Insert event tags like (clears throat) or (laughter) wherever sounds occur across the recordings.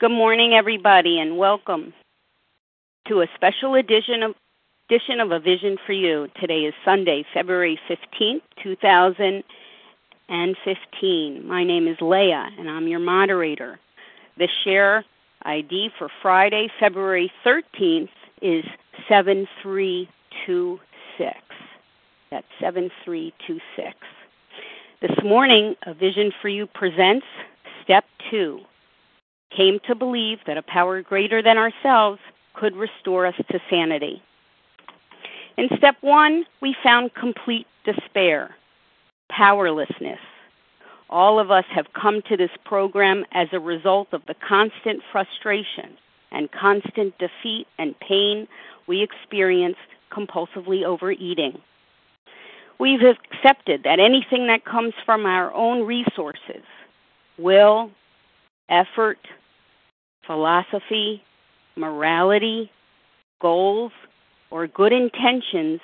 Good morning, everybody, and welcome to a special edition of edition of A Vision for You. Today is Sunday, February 15th, 2015. My name is Leah, and I'm your moderator. The share ID for Friday, February 13th is 7326. That's 7326. This morning, A Vision for You presents Step 2 came to believe that a power greater than ourselves could restore us to sanity. In step one, we found complete despair, powerlessness. All of us have come to this program as a result of the constant frustration and constant defeat and pain we experienced compulsively overeating. We've accepted that anything that comes from our own resources, will, effort, philosophy, morality, goals, or good intentions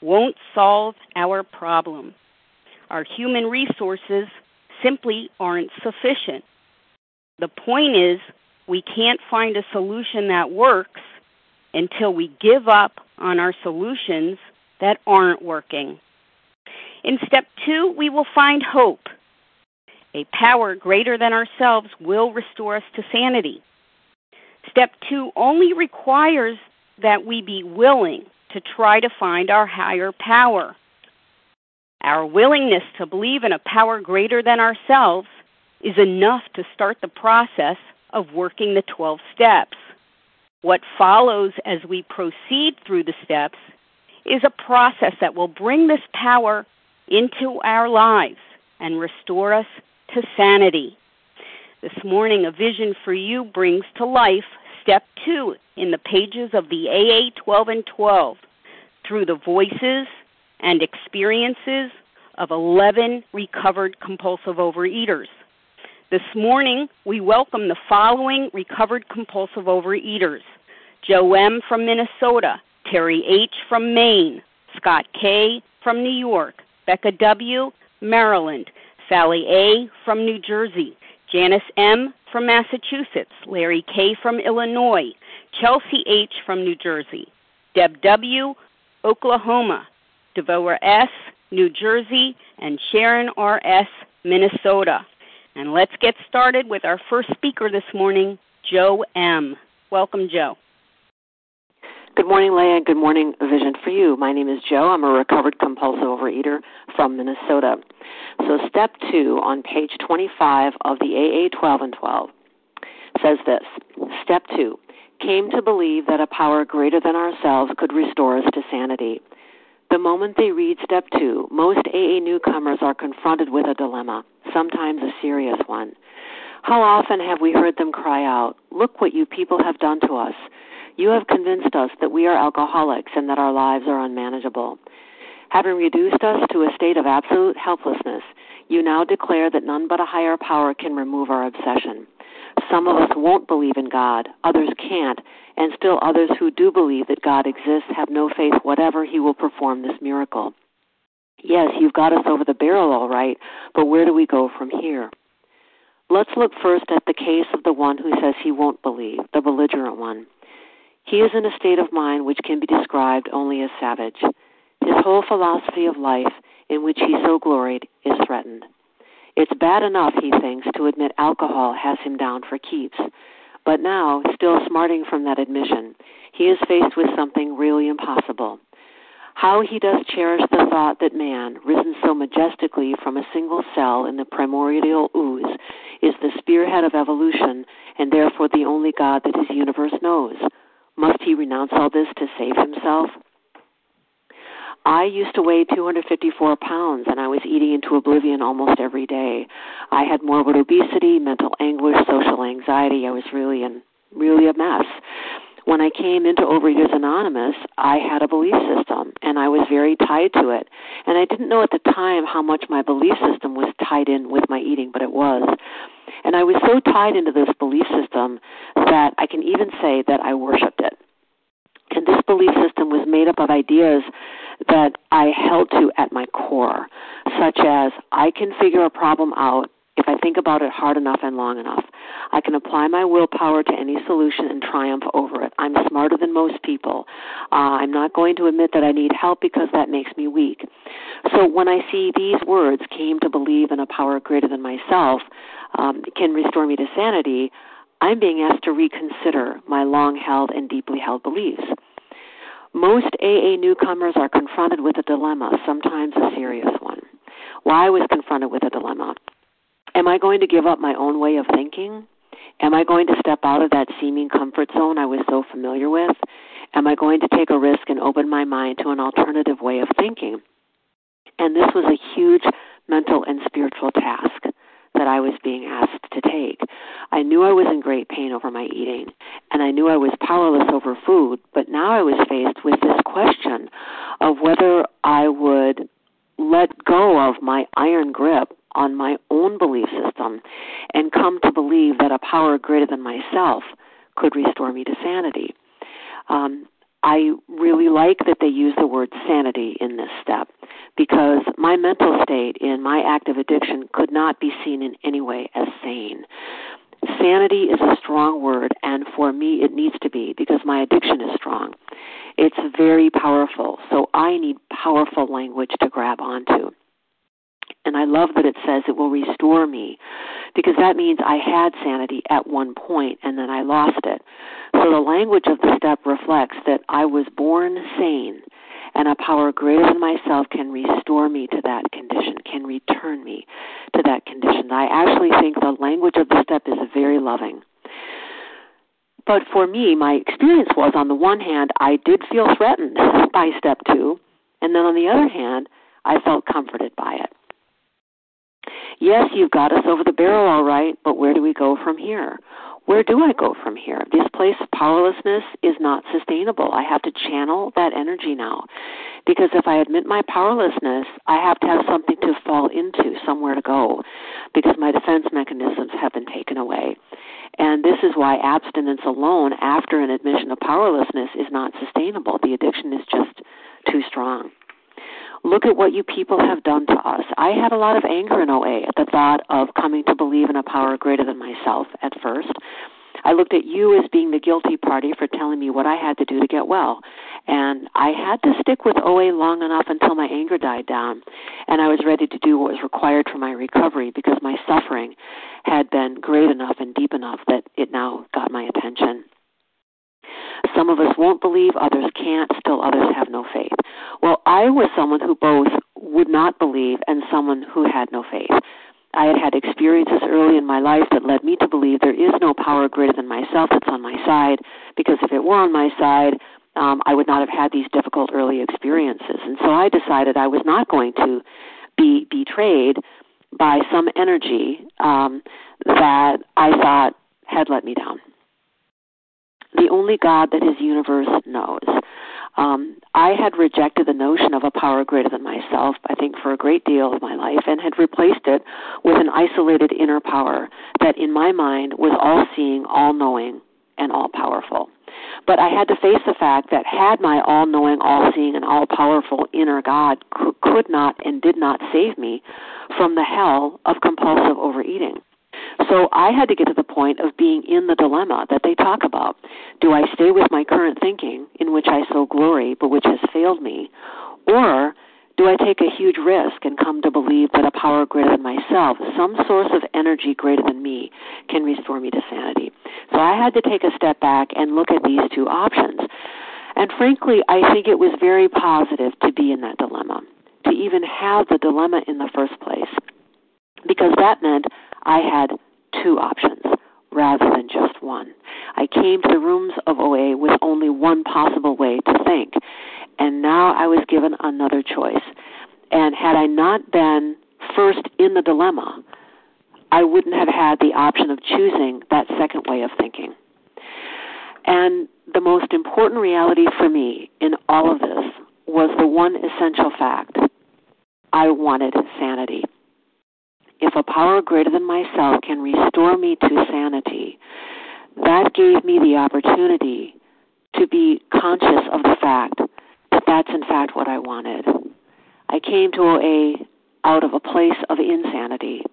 won't solve our problem. Our human resources simply aren't sufficient. The point is, we can't find a solution that works until we give up on our solutions that aren't working. In step two, we will find hope. A power greater than ourselves will restore us to sanity. Step two only requires that we be willing to try to find our higher power. Our willingness to believe in a power greater than ourselves is enough to start the process of working the 12 steps. What follows as we proceed through the steps is a process that will bring this power into our lives and restore us to sanity. This morning, A Vision for You brings to life step two in the pages of the AA 12 and 12 through the voices and experiences of 11 recovered compulsive overeaters. This morning, we welcome the following recovered compulsive overeaters Joe M. from Minnesota, Terry H. from Maine, Scott K. from New York, Becca W., Maryland, Sally A. from New Jersey, Janice M. from Massachusetts, Larry K. from Illinois, Chelsea H. from New Jersey, Deb W., Oklahoma, Devora S., New Jersey, and Sharon R.S., Minnesota. And let's get started with our first speaker this morning, Joe M. Welcome, Joe. Good morning, Leah. Good morning, Vision for You. My name is Joe. I'm a recovered compulsive overeater from Minnesota. So, step two on page 25 of the AA 12 and 12 says this Step two came to believe that a power greater than ourselves could restore us to sanity. The moment they read step two, most AA newcomers are confronted with a dilemma, sometimes a serious one. How often have we heard them cry out, Look what you people have done to us! You have convinced us that we are alcoholics and that our lives are unmanageable. Having reduced us to a state of absolute helplessness, you now declare that none but a higher power can remove our obsession. Some of us won't believe in God, others can't, and still others who do believe that God exists have no faith whatever He will perform this miracle. Yes, you've got us over the barrel all right, but where do we go from here? Let's look first at the case of the one who says he won't believe, the belligerent one. He is in a state of mind which can be described only as savage. His whole philosophy of life, in which he so gloried, is threatened. It's bad enough, he thinks, to admit alcohol has him down for keeps. But now, still smarting from that admission, he is faced with something really impossible. How he does cherish the thought that man, risen so majestically from a single cell in the primordial ooze, is the spearhead of evolution and therefore the only God that his universe knows. Must he renounce all this to save himself? I used to weigh 254 pounds and I was eating into oblivion almost every day. I had morbid obesity, mental anguish, social anxiety. I was really in really a mess. When I came into Overeaters Anonymous, I had a belief system and I was very tied to it. And I didn't know at the time how much my belief system was tied in with my eating, but it was. And I was so tied into this belief system that I can even say that I worshiped it. And this belief system was made up of ideas that I held to at my core, such as I can figure a problem out if I think about it hard enough and long enough. I can apply my willpower to any solution and triumph over it. I'm smarter than most people. Uh, I'm not going to admit that I need help because that makes me weak. So when I see these words, came to believe in a power greater than myself, um, can restore me to sanity, I'm being asked to reconsider my long held and deeply held beliefs. Most AA newcomers are confronted with a dilemma, sometimes a serious one. Well, I was confronted with a dilemma. Am I going to give up my own way of thinking? Am I going to step out of that seeming comfort zone I was so familiar with? Am I going to take a risk and open my mind to an alternative way of thinking? And this was a huge mental and spiritual task that I was being asked to take. I knew I was in great pain over my eating, and I knew I was powerless over food, but now I was faced with this question of whether I would let go of my iron grip on my own belief system and come to believe that a power greater than myself could restore me to sanity. Um, I really like that they use the word sanity in this step because my mental state in my active addiction could not be seen in any way as sane. Sanity is a strong word, and for me it needs to be because my addiction is strong. It's very powerful, so I need powerful language to grab onto. And I love that it says it will restore me because that means I had sanity at one point and then I lost it. So the language of the step reflects that I was born sane and a power greater than myself can restore me to that condition, can return me to that condition. I actually think the language of the step is very loving. But for me, my experience was on the one hand, I did feel threatened by step two, and then on the other hand, I felt comforted by it. Yes, you've got us over the barrel all right, but where do we go from here? Where do I go from here? This place of powerlessness is not sustainable. I have to channel that energy now. Because if I admit my powerlessness, I have to have something to fall into, somewhere to go, because my defense mechanisms have been taken away. And this is why abstinence alone after an admission of powerlessness is not sustainable. The addiction is just too strong. Look at what you people have done to us. I had a lot of anger in OA at the thought of coming to believe in a power greater than myself at first. I looked at you as being the guilty party for telling me what I had to do to get well. And I had to stick with OA long enough until my anger died down. And I was ready to do what was required for my recovery because my suffering had been great enough and deep enough that it now got my attention. Some of us won't believe, others can't, still others have no faith. Well, I was someone who both would not believe and someone who had no faith. I had had experiences early in my life that led me to believe there is no power greater than myself that's on my side, because if it were on my side, um, I would not have had these difficult early experiences. And so I decided I was not going to be betrayed by some energy um, that I thought had let me down the only God that his universe knows. Um, I had rejected the notion of a power greater than myself, I think, for a great deal of my life, and had replaced it with an isolated inner power that, in my mind, was all seeing, all knowing, and all powerful. But I had to face the fact that had my all knowing, all seeing, and all powerful inner God could not and did not save me from the hell of compulsive overeating. So I had to get to the point of being in the dilemma that they talk about. Do I stay with my current thinking, in which I so glory, but which has failed me? Or do I take a huge risk and come to believe that a power greater than myself, some source of energy greater than me, can restore me to sanity? So I had to take a step back and look at these two options. And frankly, I think it was very positive to be in that dilemma, to even have the dilemma in the first place, because that meant I had two options rather than just one. I came to the rooms of OA with only one possible way to think, and now I was given another choice. And had I not been first in the dilemma, I wouldn't have had the option of choosing that second way of thinking. And the most important reality for me in all of this was the one essential fact I wanted sanity if a power greater than myself can restore me to sanity, that gave me the opportunity to be conscious of the fact that that's in fact what I wanted. I came to OA out of a place of insanity,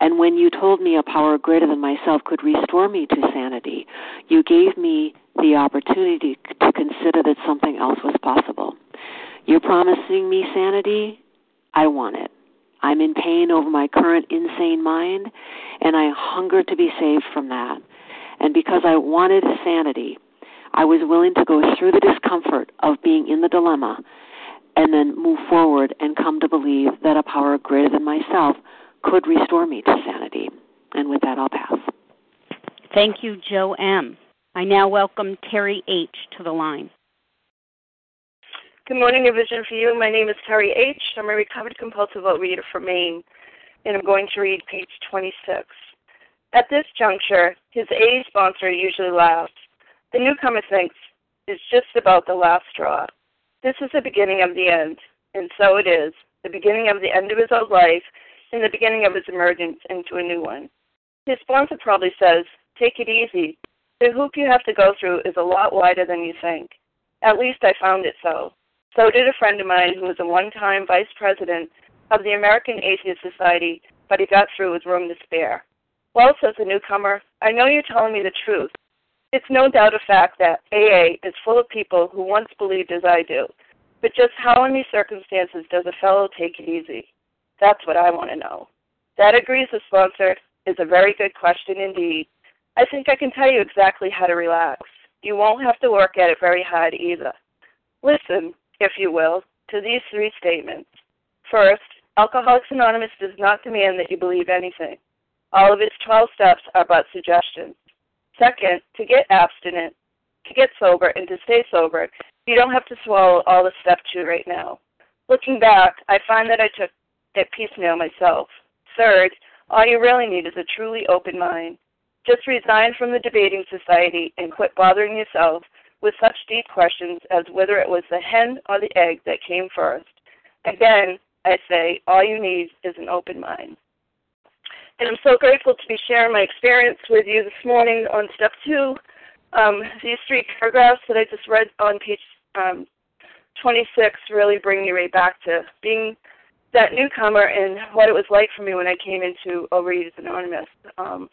And when you told me a power greater than myself could restore me to sanity, you gave me the opportunity to consider that something else was possible. You're promising me sanity? I want it. I'm in pain over my current insane mind, and I hunger to be saved from that. And because I wanted sanity, I was willing to go through the discomfort of being in the dilemma and then move forward and come to believe that a power greater than myself could restore me to sanity. And with that, I'll pass. Thank you, Joe M. I now welcome Terry H. to the line. Good morning, A Vision for You. My name is Terry H. I'm a recovered compulsive reader from Maine, and I'm going to read page 26. At this juncture, his A sponsor usually laughs. The newcomer thinks it's just about the last straw. This is the beginning of the end, and so it is the beginning of the end of his old life and the beginning of his emergence into a new one. His sponsor probably says, Take it easy. The hoop you have to go through is a lot wider than you think. At least I found it so. So did a friend of mine who was a one time vice president of the American Atheist Society, but he got through with room to spare. Well, says the newcomer, I know you're telling me the truth. It's no doubt a fact that AA is full of people who once believed as I do. But just how in these circumstances does a fellow take it easy? That's what I want to know. That agrees the sponsor is a very good question indeed. I think I can tell you exactly how to relax. You won't have to work at it very hard either. Listen, if you will, to these three statements. First, Alcoholics Anonymous does not demand that you believe anything. All of its 12 steps are but suggestions. Second, to get abstinent, to get sober, and to stay sober, you don't have to swallow all the step two right now. Looking back, I find that I took it piecemeal myself. Third, all you really need is a truly open mind. Just resign from the debating society and quit bothering yourself with such deep questions as whether it was the hen or the egg that came first. Again, I say, all you need is an open mind. And I'm so grateful to be sharing my experience with you this morning on step two. Um, these three paragraphs that I just read on page um, 26 really bring me right back to being that newcomer and what it was like for me when I came into Overeaters Anonymous. Um,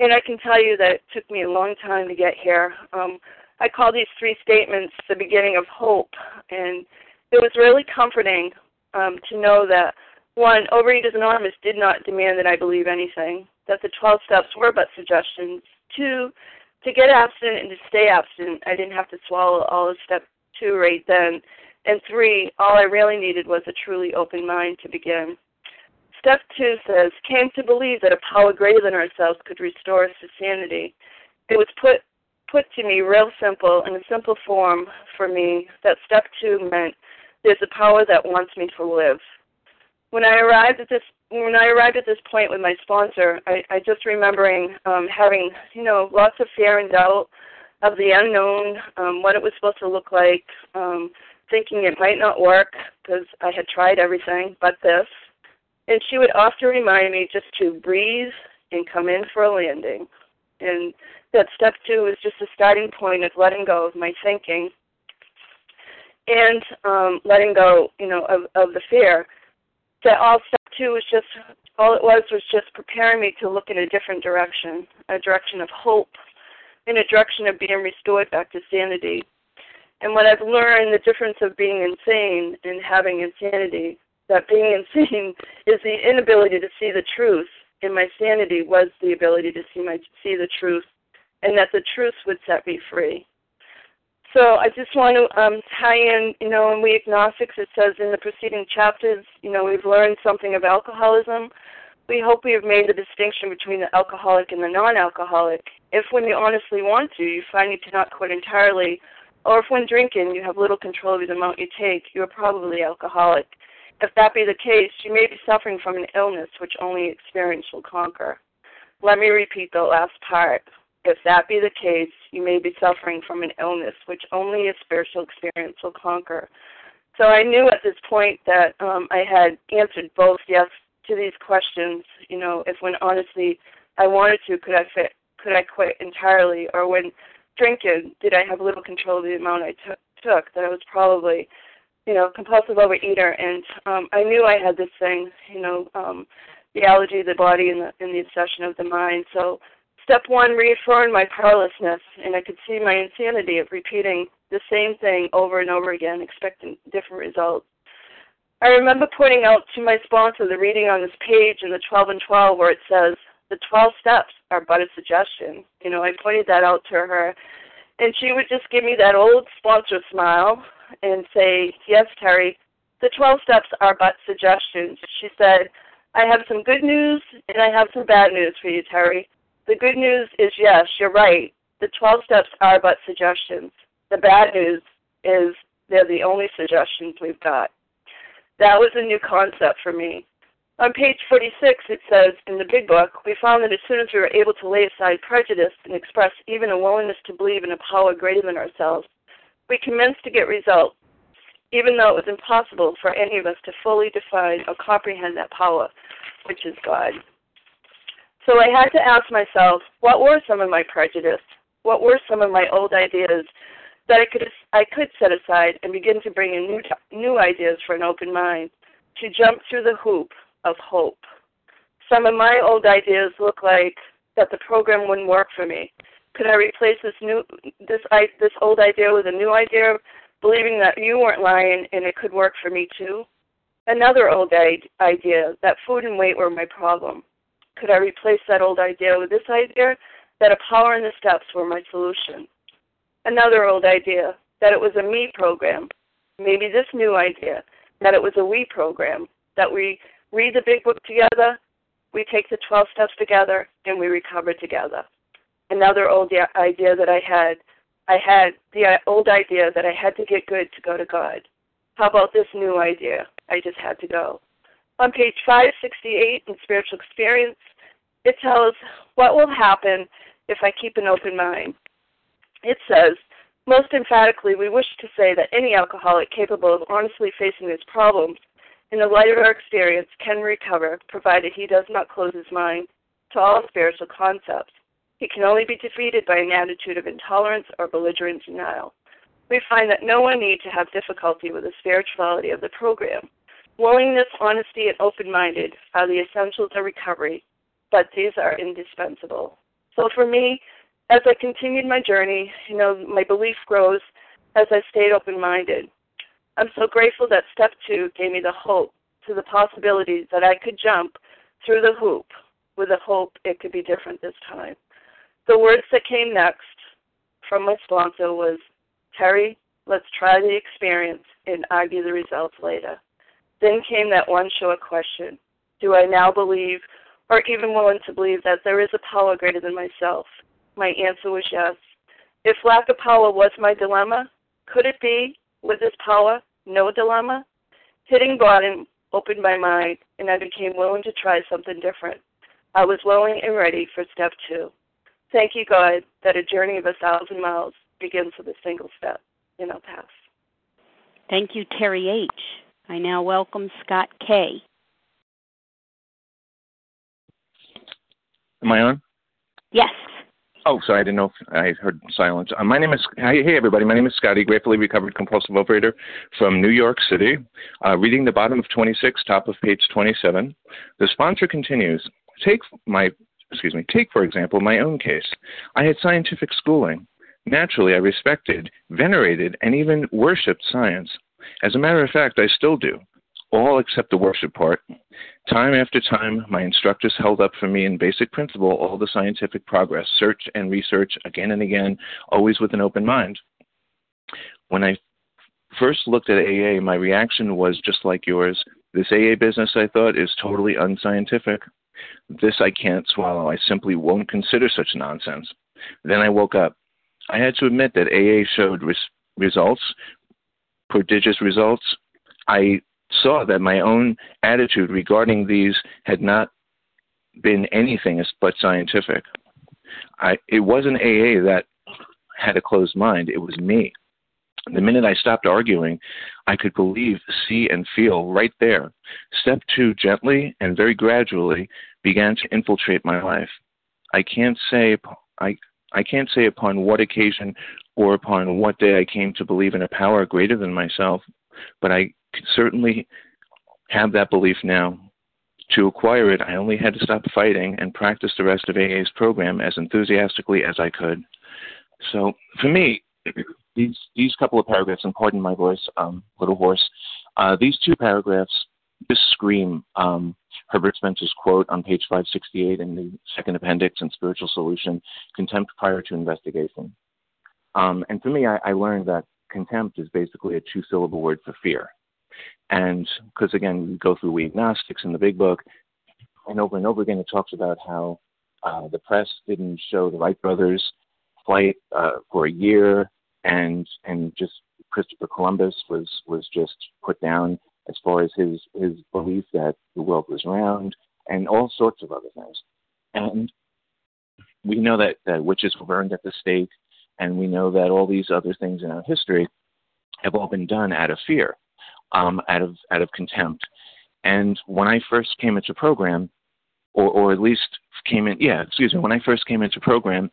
and I can tell you that it took me a long time to get here. Um, I call these three statements the beginning of hope. And it was really comforting um, to know that, one, Overeaters Anonymous did not demand that I believe anything, that the 12 steps were but suggestions. Two, to get abstinent and to stay abstinent, I didn't have to swallow all of step two right then. And three, all I really needed was a truly open mind to begin. Step two says, came to believe that a power greater than ourselves could restore us to sanity. It was put put to me real simple in a simple form for me that step two meant there's a power that wants me to live. When I arrived at this when I arrived at this point with my sponsor, I, I just remembering um, having you know lots of fear and doubt of the unknown, um, what it was supposed to look like, um, thinking it might not work because I had tried everything but this. And she would often remind me just to breathe and come in for a landing. And that step two is just a starting point of letting go of my thinking and um, letting go, you know, of, of the fear. That all step two was just all it was was just preparing me to look in a different direction, a direction of hope, in a direction of being restored back to sanity. And what I've learned, the difference of being insane and having insanity, that being (laughs) insane is the inability to see the truth, and my sanity was the ability to see my see the truth and that the truth would set me free. So I just want to um, tie in, you know, in We Agnostics, it says in the preceding chapters, you know, we've learned something of alcoholism. We hope we have made the distinction between the alcoholic and the non-alcoholic. If when you honestly want to, you find you cannot quit entirely, or if when drinking you have little control over the amount you take, you are probably alcoholic. If that be the case, you may be suffering from an illness which only experience will conquer. Let me repeat the last part. If that be the case, you may be suffering from an illness which only a spiritual experience will conquer. So I knew at this point that um, I had answered both yes to these questions. You know, if when honestly I wanted to, could I fit, could I quit entirely, or when drinking, did I have little control of the amount I t- took? That I was probably, you know, compulsive overeater, and um, I knew I had this thing, you know, um, the allergy of the body and the, and the obsession of the mind. So, step one reaffirmed my powerlessness, and I could see my insanity of repeating the same thing over and over again, expecting different results. I remember pointing out to my sponsor the reading on this page in the 12 and 12 where it says, the 12 steps are but a suggestion. You know, I pointed that out to her, and she would just give me that old sponsor smile and say, Yes, Terry, the 12 steps are but suggestions. She said, I have some good news and I have some bad news for you, Terry. The good news is yes, you're right. The 12 steps are but suggestions. The bad news is they're the only suggestions we've got. That was a new concept for me. On page 46, it says, in the big book, we found that as soon as we were able to lay aside prejudice and express even a willingness to believe in a power greater than ourselves, we commenced to get results, even though it was impossible for any of us to fully define or comprehend that power, which is God. So I had to ask myself, what were some of my prejudice? What were some of my old ideas that I could I could set aside and begin to bring in new new ideas for an open mind, to jump through the hoop of hope. Some of my old ideas look like that the program wouldn't work for me. Could I replace this new this I, this old idea with a new idea, believing that you weren't lying and it could work for me too? Another old idea that food and weight were my problem. Could I replace that old idea with this idea that a power in the steps were my solution? Another old idea that it was a me program. Maybe this new idea that it was a we program, that we read the big book together, we take the 12 steps together, and we recover together. Another old idea that I had, I had the uh, old idea that I had to get good to go to God. How about this new idea? I just had to go. On page 568 in Spiritual Experience, it tells what will happen if I keep an open mind. It says, most emphatically, we wish to say that any alcoholic capable of honestly facing his problems in the light of our experience, can recover, provided he does not close his mind to all spiritual concepts. He can only be defeated by an attitude of intolerance or belligerent denial. We find that no one need to have difficulty with the spirituality of the program. Willingness, honesty, and open minded are the essentials of recovery, but these are indispensable. So for me, as I continued my journey, you know, my belief grows as I stayed open minded. I'm so grateful that step two gave me the hope to the possibilities that I could jump through the hoop with the hope it could be different this time. The words that came next from my sponsor was, Terry, let's try the experience and argue the results later. Then came that one short question Do I now believe, or even willing to believe, that there is a power greater than myself? My answer was yes. If lack of power was my dilemma, could it be, with this power, no dilemma. Hitting bottom opened my mind, and I became willing to try something different. I was willing and ready for step two. Thank you, God, that a journey of a thousand miles begins with a single step, and I'll pass. Thank you, Terry H. I now welcome Scott K. Am I on? Yes. Oh, sorry, I didn't know if I heard silence. Uh, my name is, hey, everybody, my name is Scotty, gratefully recovered compulsive operator from New York City. Uh, reading the bottom of 26, top of page 27. The sponsor continues, take my, excuse me, take, for example, my own case. I had scientific schooling. Naturally, I respected, venerated, and even worshiped science. As a matter of fact, I still do all except the worship part. Time after time, my instructors held up for me in basic principle all the scientific progress, search and research again and again, always with an open mind. When I first looked at AA, my reaction was just like yours. This AA business, I thought, is totally unscientific. This I can't swallow. I simply won't consider such nonsense. Then I woke up. I had to admit that AA showed res- results, prodigious results. I saw that my own attitude regarding these had not been anything but scientific. I, it wasn't AA that had a closed mind, it was me. The minute I stopped arguing, I could believe, see, and feel right there. Step two, gently and very gradually, began to infiltrate my life. I can't say I I can't say upon what occasion or upon what day I came to believe in a power greater than myself, but I certainly have that belief now. to acquire it, I only had to stop fighting and practice the rest of AA's program as enthusiastically as I could. So for me, (clears throat) these these couple of paragraphs, and pardon my voice, um, little hoarse, uh, these two paragraphs just scream um, Herbert Spencer's quote on page 568 in the second appendix in Spiritual Solution contempt prior to investigation. Um, and for me, I, I learned that contempt is basically a two syllable word for fear. And because again, we go through We Agnostics in the big book, and over and over again, it talks about how uh, the press didn't show the Wright brothers' flight uh, for a year, and and just Christopher Columbus was was just put down as far as his his belief that the world was round, and all sorts of other things. And we know that that witches were burned at the stake, and we know that all these other things in our history have all been done out of fear, um, out of out of contempt. And when I first came into program, or or at least came in, yeah, excuse me, when I first came into program,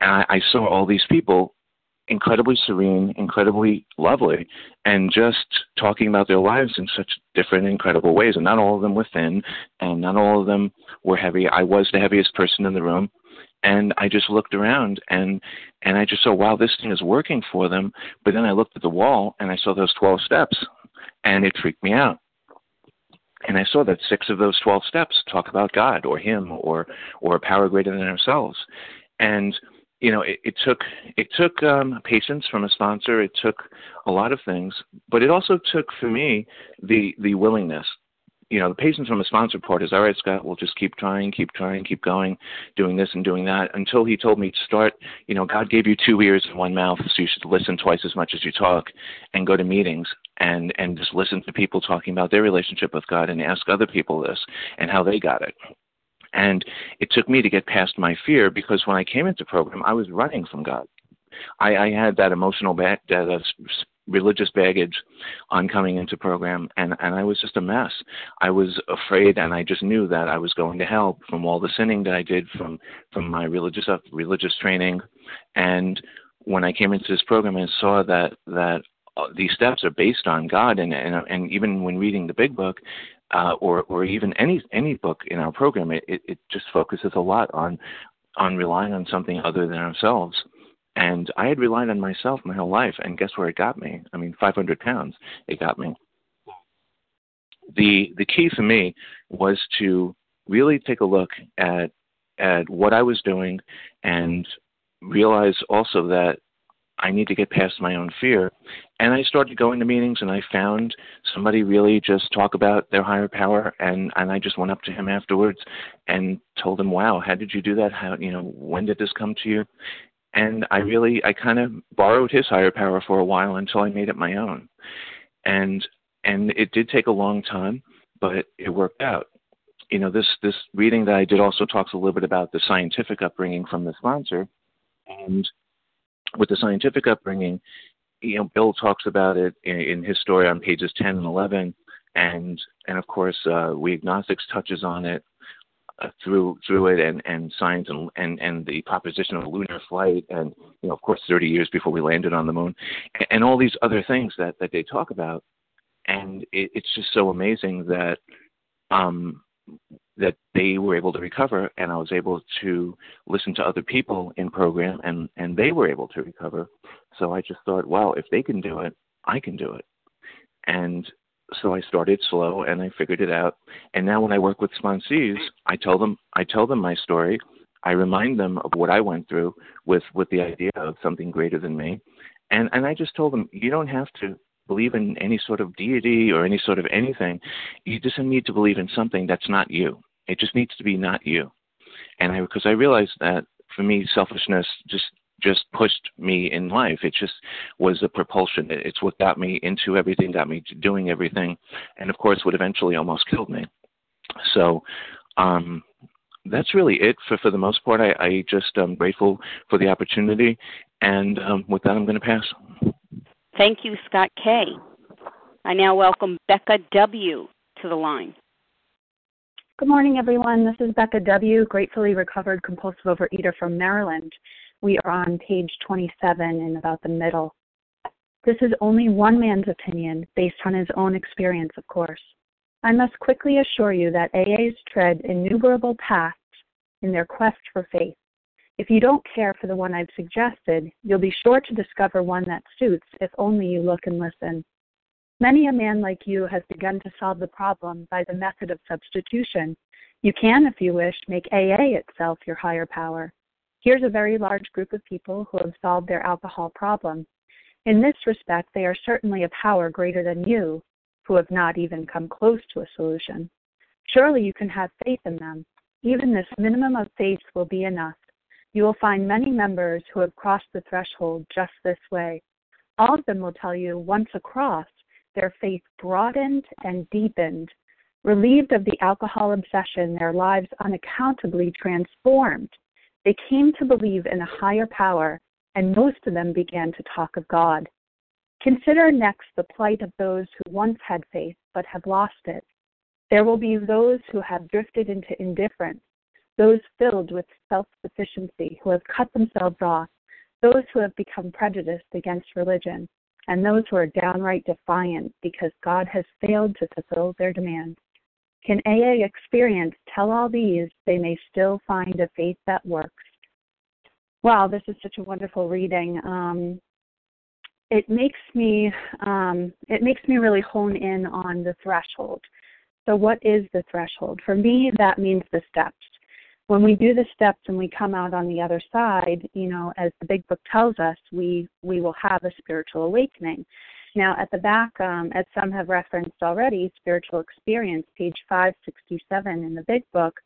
I, I saw all these people incredibly serene, incredibly lovely, and just talking about their lives in such different, incredible ways. And not all of them were thin, and not all of them were heavy. I was the heaviest person in the room, and I just looked around and and I just saw, wow, this thing is working for them. But then I looked at the wall and I saw those 12 steps, and it freaked me out. And I saw that six of those 12 steps talk about God or Him or or a power greater than ourselves. And you know, it, it took it took um, patience from a sponsor. It took a lot of things, but it also took for me the the willingness. You know, the patience from a sponsor part is all right, Scott. We'll just keep trying, keep trying, keep going, doing this and doing that until he told me to start. You know, God gave you two ears and one mouth, so you should listen twice as much as you talk, and go to meetings and and just listen to people talking about their relationship with God and ask other people this and how they got it. And it took me to get past my fear because when I came into program, I was running from God. I, I had that emotional back, that uh, religious baggage on coming into program, and and I was just a mess. I was afraid, and I just knew that I was going to hell from all the sinning that I did from from my religious uh, religious training, and when I came into this program and saw that that uh, these steps are based on God, and, and and even when reading the Big Book, uh, or or even any any book in our program, it, it, it just focuses a lot on on relying on something other than ourselves. And I had relied on myself my whole life, and guess where it got me? I mean, 500 pounds. It got me. The the key for me was to really take a look at at what I was doing, and realize also that I need to get past my own fear. And I started going to meetings and I found somebody really just talk about their higher power and, and I just went up to him afterwards and told him, Wow, how did you do that? How you know, when did this come to you? And I mm-hmm. really I kind of borrowed his higher power for a while until I made it my own. And and it did take a long time, but it worked out. You know, this this reading that I did also talks a little bit about the scientific upbringing from the sponsor. And with the scientific upbringing, you know, Bill talks about it in, in his story on pages 10 and 11, and and of course, uh, we agnostics touches on it uh, through through it, and and science and, and and the proposition of lunar flight, and you know, of course, 30 years before we landed on the moon, and, and all these other things that that they talk about, and it, it's just so amazing that um, that they were able to recover and I was able to listen to other people in program and, and they were able to recover. So I just thought, wow, if they can do it, I can do it. And so I started slow and I figured it out. And now when I work with sponsees, I tell them I tell them my story. I remind them of what I went through with, with the idea of something greater than me. And and I just told them you don't have to believe in any sort of deity or any sort of anything. You just need to believe in something that's not you. It just needs to be not you. And I, because I realized that for me, selfishness just just pushed me in life. It just was a propulsion. It's what got me into everything, got me doing everything, and of course, what eventually almost killed me. So, um, that's really it for for the most part. I, I just am grateful for the opportunity, and um, with that, I'm going to pass. Thank you, Scott K. I now welcome Becca W. to the line. Good morning, everyone. This is Becca W., gratefully recovered compulsive overeater from Maryland. We are on page 27 in about the middle. This is only one man's opinion, based on his own experience, of course. I must quickly assure you that AAs tread innumerable paths in their quest for faith. If you don't care for the one I've suggested, you'll be sure to discover one that suits if only you look and listen. Many a man like you has begun to solve the problem by the method of substitution. You can, if you wish, make AA itself your higher power. Here's a very large group of people who have solved their alcohol problem. In this respect, they are certainly a power greater than you, who have not even come close to a solution. Surely you can have faith in them. Even this minimum of faith will be enough. You will find many members who have crossed the threshold just this way. All of them will tell you once across, their faith broadened and deepened. Relieved of the alcohol obsession, their lives unaccountably transformed. They came to believe in a higher power, and most of them began to talk of God. Consider next the plight of those who once had faith but have lost it. There will be those who have drifted into indifference, those filled with self sufficiency who have cut themselves off, those who have become prejudiced against religion, and those who are downright defiant because God has failed to fulfill their demands. Can AA experience tell all these they may still find a faith that works? Wow, this is such a wonderful reading. Um, it makes me um, it makes me really hone in on the threshold. So, what is the threshold? For me, that means the steps when we do the steps and we come out on the other side, you know, as the big book tells us, we we will have a spiritual awakening. Now, at the back, um, as some have referenced already, spiritual experience, page 567 in the big book.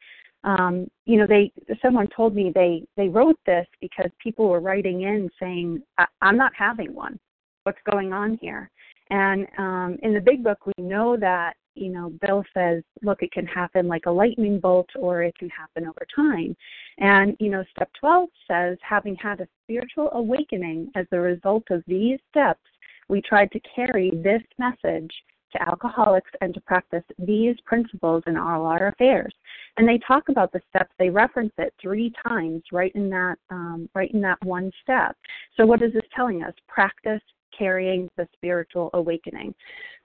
Um, you know, they someone told me they they wrote this because people were writing in saying, "I'm not having one. What's going on here?" And um, in the big book, we know that you know, Bill says, look, it can happen like a lightning bolt or it can happen over time. And, you know, step 12 says, having had a spiritual awakening as a result of these steps, we tried to carry this message to alcoholics and to practice these principles in all our affairs. And they talk about the steps. They reference it three times right in that um, right in that one step. So what is this telling us? Practice carrying the spiritual awakening.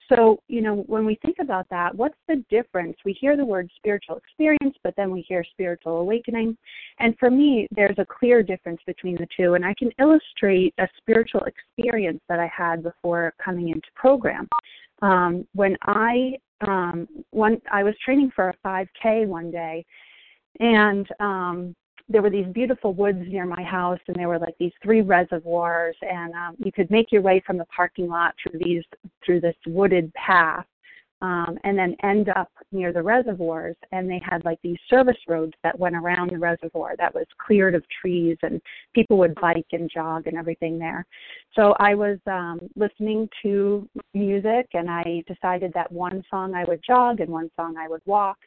So, you know, when we think about that, what's the difference? We hear the word spiritual experience, but then we hear spiritual awakening. And for me, there's a clear difference between the two. And I can illustrate a spiritual experience that I had before coming into program. Um, when I um, I was training for a 5K one day, and um, there were these beautiful woods near my house and there were like these three reservoirs and um, you could make your way from the parking lot through these through this wooded path um, and then end up near the reservoirs and they had like these service roads that went around the reservoir that was cleared of trees and people would bike and jog and everything there. So i was um, listening to music and i decided that one song i would jog and one song i would walk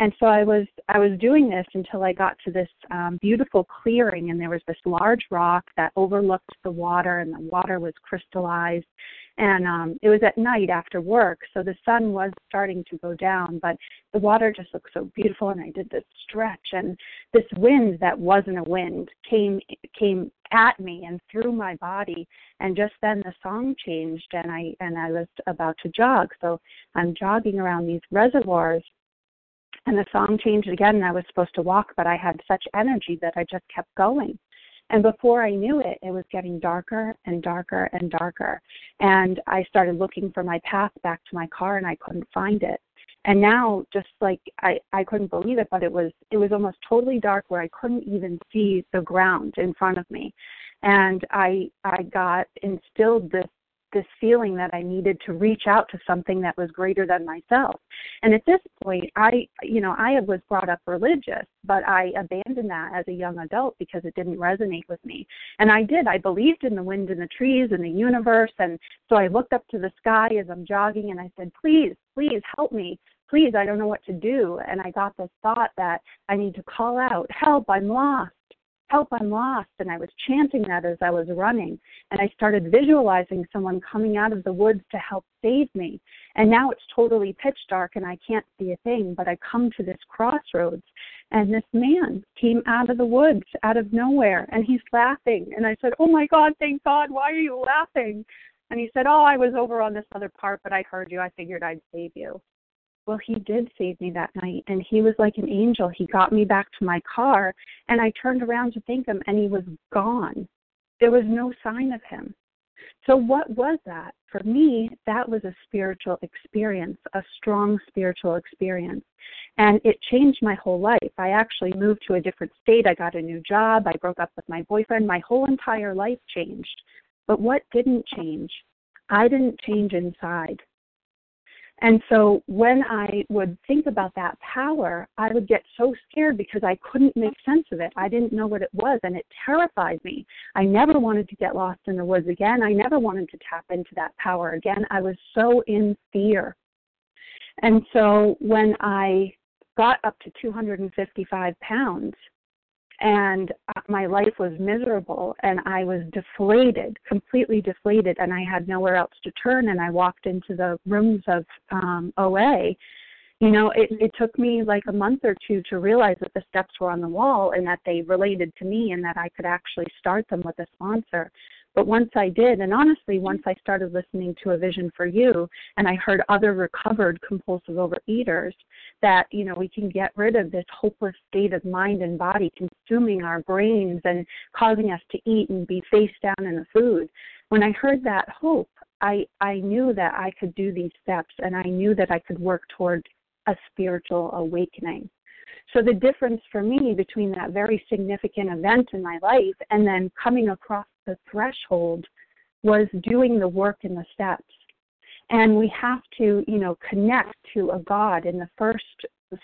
and so I was I was doing this until I got to this um, beautiful clearing, and there was this large rock that overlooked the water, and the water was crystallized. And um, it was at night after work, so the sun was starting to go down, but the water just looked so beautiful. And I did this stretch, and this wind that wasn't a wind came came at me and through my body. And just then the song changed, and I and I was about to jog. So I'm jogging around these reservoirs and the song changed again and I was supposed to walk, but I had such energy that I just kept going. And before I knew it, it was getting darker and darker and darker. And I started looking for my path back to my car and I couldn't find it. And now just like I, I couldn't believe it, but it was it was almost totally dark where I couldn't even see the ground in front of me. And I I got instilled this this feeling that I needed to reach out to something that was greater than myself. And at this point, I, you know, I was brought up religious, but I abandoned that as a young adult because it didn't resonate with me. And I did. I believed in the wind and the trees and the universe. And so I looked up to the sky as I'm jogging and I said, please, please help me. Please, I don't know what to do. And I got this thought that I need to call out, help, I'm lost help, I'm lost. And I was chanting that as I was running. And I started visualizing someone coming out of the woods to help save me. And now it's totally pitch dark and I can't see a thing, but I come to this crossroads and this man came out of the woods, out of nowhere, and he's laughing. And I said, Oh my God, thank God, why are you laughing? And he said, Oh, I was over on this other part, but I heard you. I figured I'd save you. Well, he did save me that night, and he was like an angel. He got me back to my car, and I turned around to thank him, and he was gone. There was no sign of him. So, what was that? For me, that was a spiritual experience, a strong spiritual experience. And it changed my whole life. I actually moved to a different state. I got a new job. I broke up with my boyfriend. My whole entire life changed. But what didn't change? I didn't change inside. And so when I would think about that power, I would get so scared because I couldn't make sense of it. I didn't know what it was, and it terrified me. I never wanted to get lost in the woods again. I never wanted to tap into that power again. I was so in fear. And so when I got up to 255 pounds, and uh, my life was miserable and I was deflated, completely deflated, and I had nowhere else to turn. And I walked into the rooms of um, OA. You know, it, it took me like a month or two to realize that the steps were on the wall and that they related to me and that I could actually start them with a sponsor. But once I did, and honestly, mm-hmm. once I started listening to A Vision for You and I heard other recovered compulsive overeaters, that, you know, we can get rid of this hopeless state of mind and body consuming our brains and causing us to eat and be face down in the food. When I heard that hope, I, I knew that I could do these steps and I knew that I could work toward a spiritual awakening. So the difference for me between that very significant event in my life and then coming across the threshold was doing the work in the steps. And we have to, you know, connect to a God in the first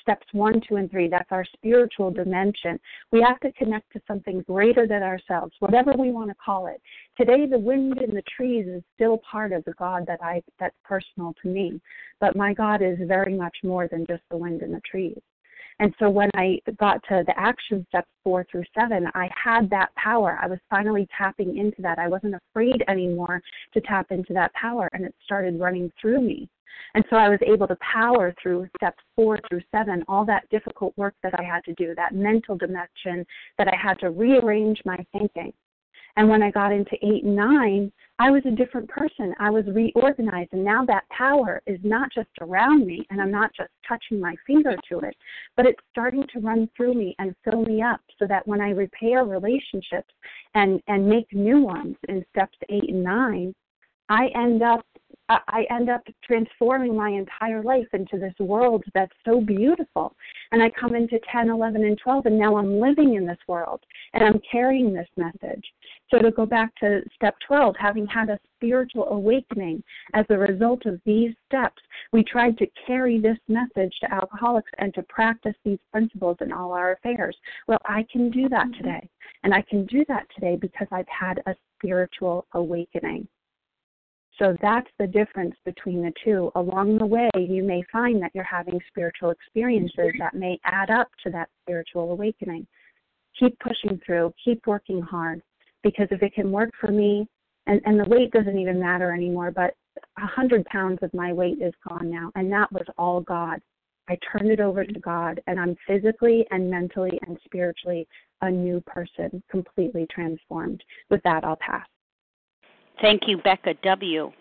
steps one, two, and three. That's our spiritual dimension. We have to connect to something greater than ourselves, whatever we want to call it. Today, the wind in the trees is still part of the God that I that's personal to me, but my God is very much more than just the wind in the trees. And so when I got to the action steps four through seven, I had that power. I was finally tapping into that. I wasn't afraid anymore to tap into that power, and it started running through me. And so I was able to power through steps four through seven, all that difficult work that I had to do, that mental dimension that I had to rearrange my thinking. And when I got into eight and nine, I was a different person. I was reorganized. And now that power is not just around me and I'm not just touching my finger to it, but it's starting to run through me and fill me up so that when I repair relationships and, and make new ones in steps eight and nine, I end up I end up transforming my entire life into this world that's so beautiful. And I come into 10, 11, and 12, and now I'm living in this world and I'm carrying this message. So, to go back to step 12, having had a spiritual awakening as a result of these steps, we tried to carry this message to alcoholics and to practice these principles in all our affairs. Well, I can do that mm-hmm. today. And I can do that today because I've had a spiritual awakening. So that's the difference between the two. Along the way, you may find that you're having spiritual experiences that may add up to that spiritual awakening. Keep pushing through, keep working hard, because if it can work for me, and, and the weight doesn't even matter anymore, but a hundred pounds of my weight is gone now, and that was all God. I turned it over to God, and I'm physically and mentally and spiritually a new person, completely transformed. With that, I'll pass. Thank you, Becca W.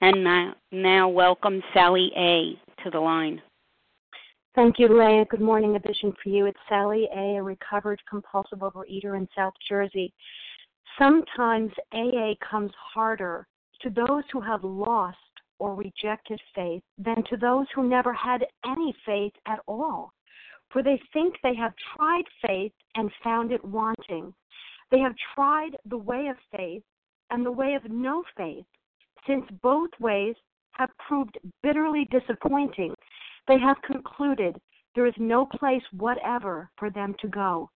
And now, now welcome Sally A. to the line. Thank you, Leah. Good morning. A vision for you. It's Sally A., a recovered compulsive overeater in South Jersey. Sometimes AA comes harder to those who have lost or rejected faith than to those who never had any faith at all. For they think they have tried faith and found it wanting. They have tried the way of faith and the way of no faith, since both ways have proved bitterly disappointing. They have concluded there is no place whatever for them to go.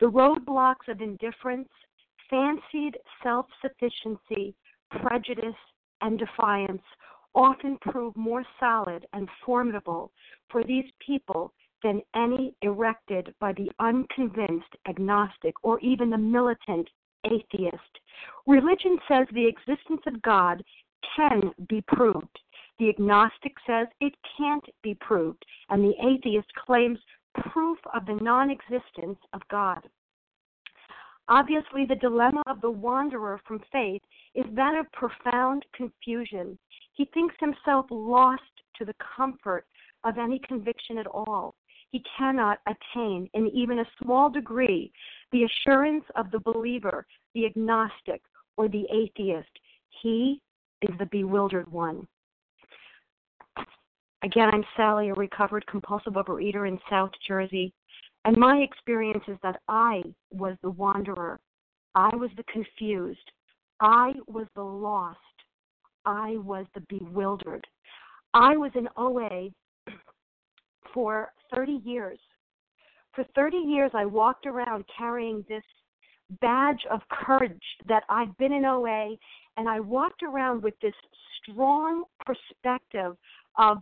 The roadblocks of indifference, fancied self sufficiency, prejudice, and defiance often prove more solid and formidable for these people than any erected by the unconvinced agnostic or even the militant atheist. Religion says the existence of God can be proved. The agnostic says it can't be proved, and the atheist claims proof of the non existence of God. Obviously, the dilemma of the wanderer from faith is that of profound confusion. He thinks himself lost to the comfort of any conviction at all. He cannot attain, in even a small degree, the assurance of the believer, the agnostic, or the atheist. He is the bewildered one. Again, I'm Sally, a recovered compulsive overeater in South Jersey. And my experience is that I was the wanderer. I was the confused. I was the lost. I was the bewildered. I was in OA for 30 years. For 30 years, I walked around carrying this badge of courage that I've been in OA, and I walked around with this strong perspective of,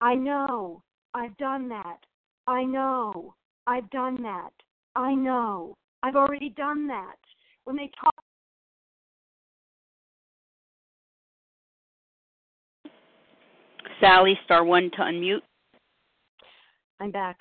I know, I've done that. I know, I've done that. I know. I've already done that. When they talk Sally, star one to unmute. I'm back.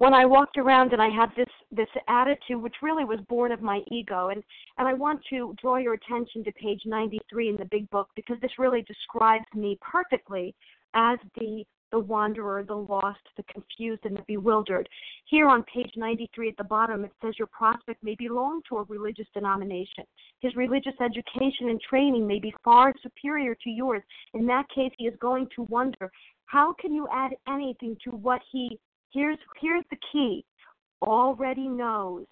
When I walked around and I had this this attitude, which really was born of my ego, and and I want to draw your attention to page 93 in the Big Book because this really describes me perfectly as the the wanderer, the lost, the confused, and the bewildered. Here on page 93 at the bottom, it says your prospect may belong to a religious denomination. His religious education and training may be far superior to yours. In that case, he is going to wonder how can you add anything to what he here's here's the key already knows.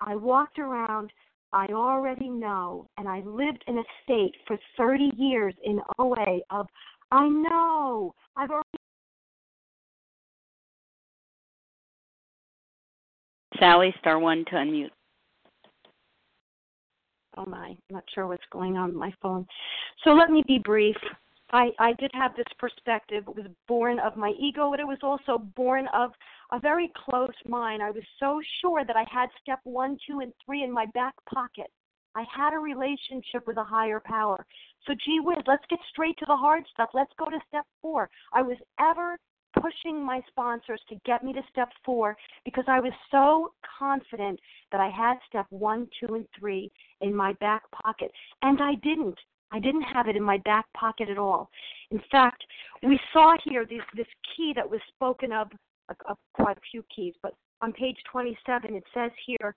I walked around I already know, and I lived in a state for 30 years in OA of, I know, I've already Sally, star one to unmute. Oh my, I'm not sure what's going on with my phone. So let me be brief. I, I did have this perspective. It was born of my ego, but it was also born of a very close mind. I was so sure that I had step one, two, and three in my back pocket. I had a relationship with a higher power. So, gee whiz, let's get straight to the hard stuff. Let's go to step four. I was ever pushing my sponsors to get me to step four because I was so confident that I had step one, two, and three in my back pocket. And I didn't. I didn't have it in my back pocket at all. In fact, we saw here this, this key that was spoken of, quite a few keys, but on page 27 it says here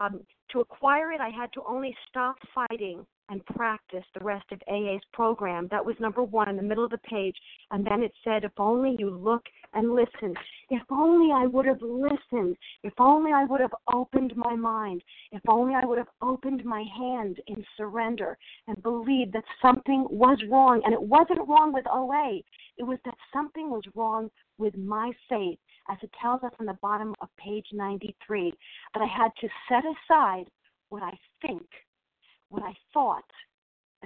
um, to acquire it, I had to only stop fighting and practice the rest of AA's program. That was number one in the middle of the page. And then it said, if only you look and listen. If only I would have listened. If only I would have opened my mind. If only I would have opened my hand in surrender and believed that something was wrong. And it wasn't wrong with OA, it was that something was wrong with my faith, as it tells us on the bottom of page 93, that I had to set aside what I think what I thought,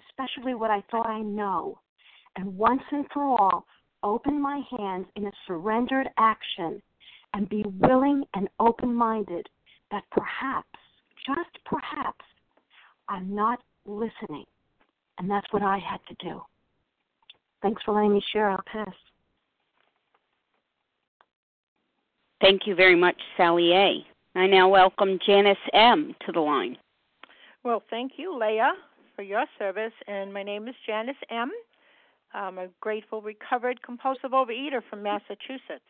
especially what I thought I know, and once and for all open my hands in a surrendered action and be willing and open minded that perhaps, just perhaps, I'm not listening. And that's what I had to do. Thanks for letting me share. I'll pass. Thank you very much, Sally A. I now welcome Janice M. to the line. Well, thank you, Leah, for your service. And my name is Janice M. I'm a grateful, recovered compulsive overeater from Massachusetts.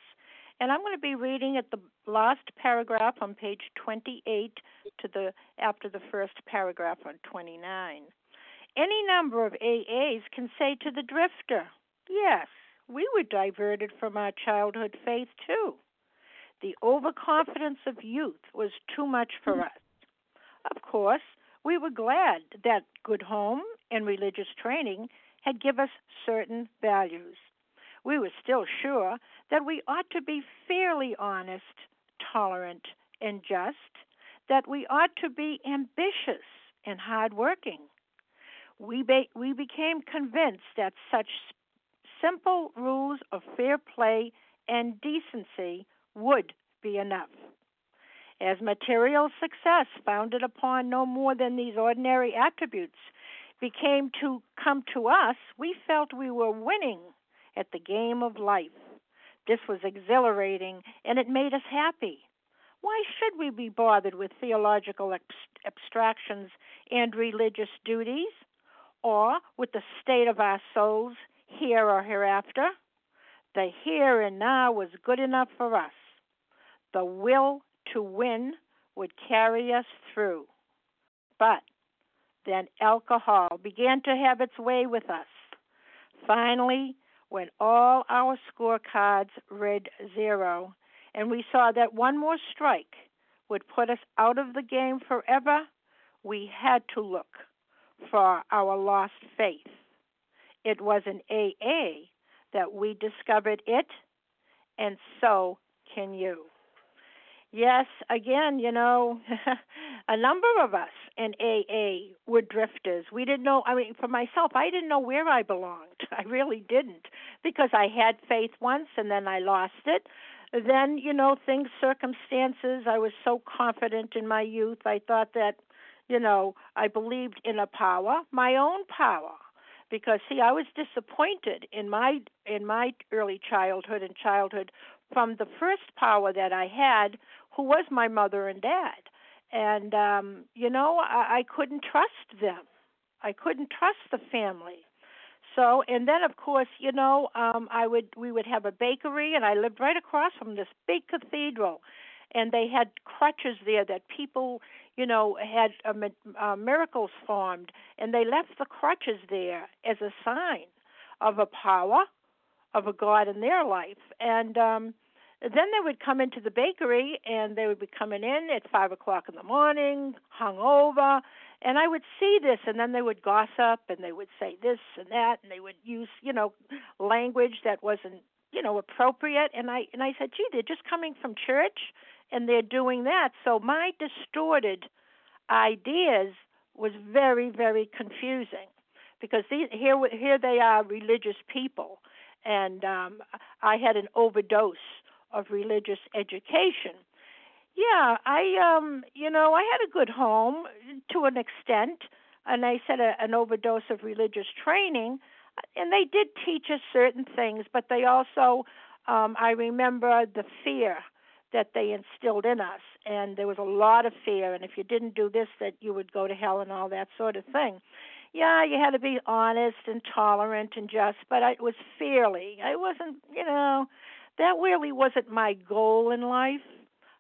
And I'm going to be reading at the last paragraph on page 28 to the after the first paragraph on 29. Any number of AAs can say to the drifter, Yes, we were diverted from our childhood faith too. The overconfidence of youth was too much for hmm. us. Of course, we were glad that good home and religious training had given us certain values. We were still sure that we ought to be fairly honest, tolerant, and just, that we ought to be ambitious and hardworking. We, be, we became convinced that such simple rules of fair play and decency would be enough. As material success, founded upon no more than these ordinary attributes, became to come to us, we felt we were winning at the game of life. This was exhilarating and it made us happy. Why should we be bothered with theological abstractions and religious duties, or with the state of our souls here or hereafter? The here and now was good enough for us. The will to win would carry us through. But then alcohol began to have its way with us. Finally, when all our scorecards read zero, and we saw that one more strike would put us out of the game forever, we had to look for our lost faith. It was in AA that we discovered it, and so can you. Yes, again, you know, (laughs) a number of us in AA were drifters. We didn't know, I mean, for myself, I didn't know where I belonged. (laughs) I really didn't because I had faith once and then I lost it. Then, you know, things, circumstances, I was so confident in my youth. I thought that, you know, I believed in a power, my own power. Because see, I was disappointed in my in my early childhood and childhood from the first power that I had, who was my mother and dad. And um, you know, I, I couldn't trust them. I couldn't trust the family. So, and then of course, you know, um, I would we would have a bakery, and I lived right across from this big cathedral, and they had crutches there that people, you know, had uh, uh, miracles formed, and they left the crutches there as a sign of a power, of a God in their life, and um, then they would come into the bakery and they would be coming in at five o'clock in the morning, hung over, and I would see this, and then they would gossip and they would say this and that, and they would use, you know, language that wasn't, you know, appropriate. And I and I said, gee, they're just coming from church, and they're doing that. So my distorted ideas was very, very confusing because these, here here they are, religious people, and um, I had an overdose of religious education. Yeah, I um you know, I had a good home to an extent and I said a, an overdose of religious training and they did teach us certain things, but they also um I remember the fear that they instilled in us and there was a lot of fear and if you didn't do this that you would go to hell and all that sort of thing yeah, you had to be honest and tolerant and just, but I it was fairly. I wasn't, you know, that really wasn't my goal in life.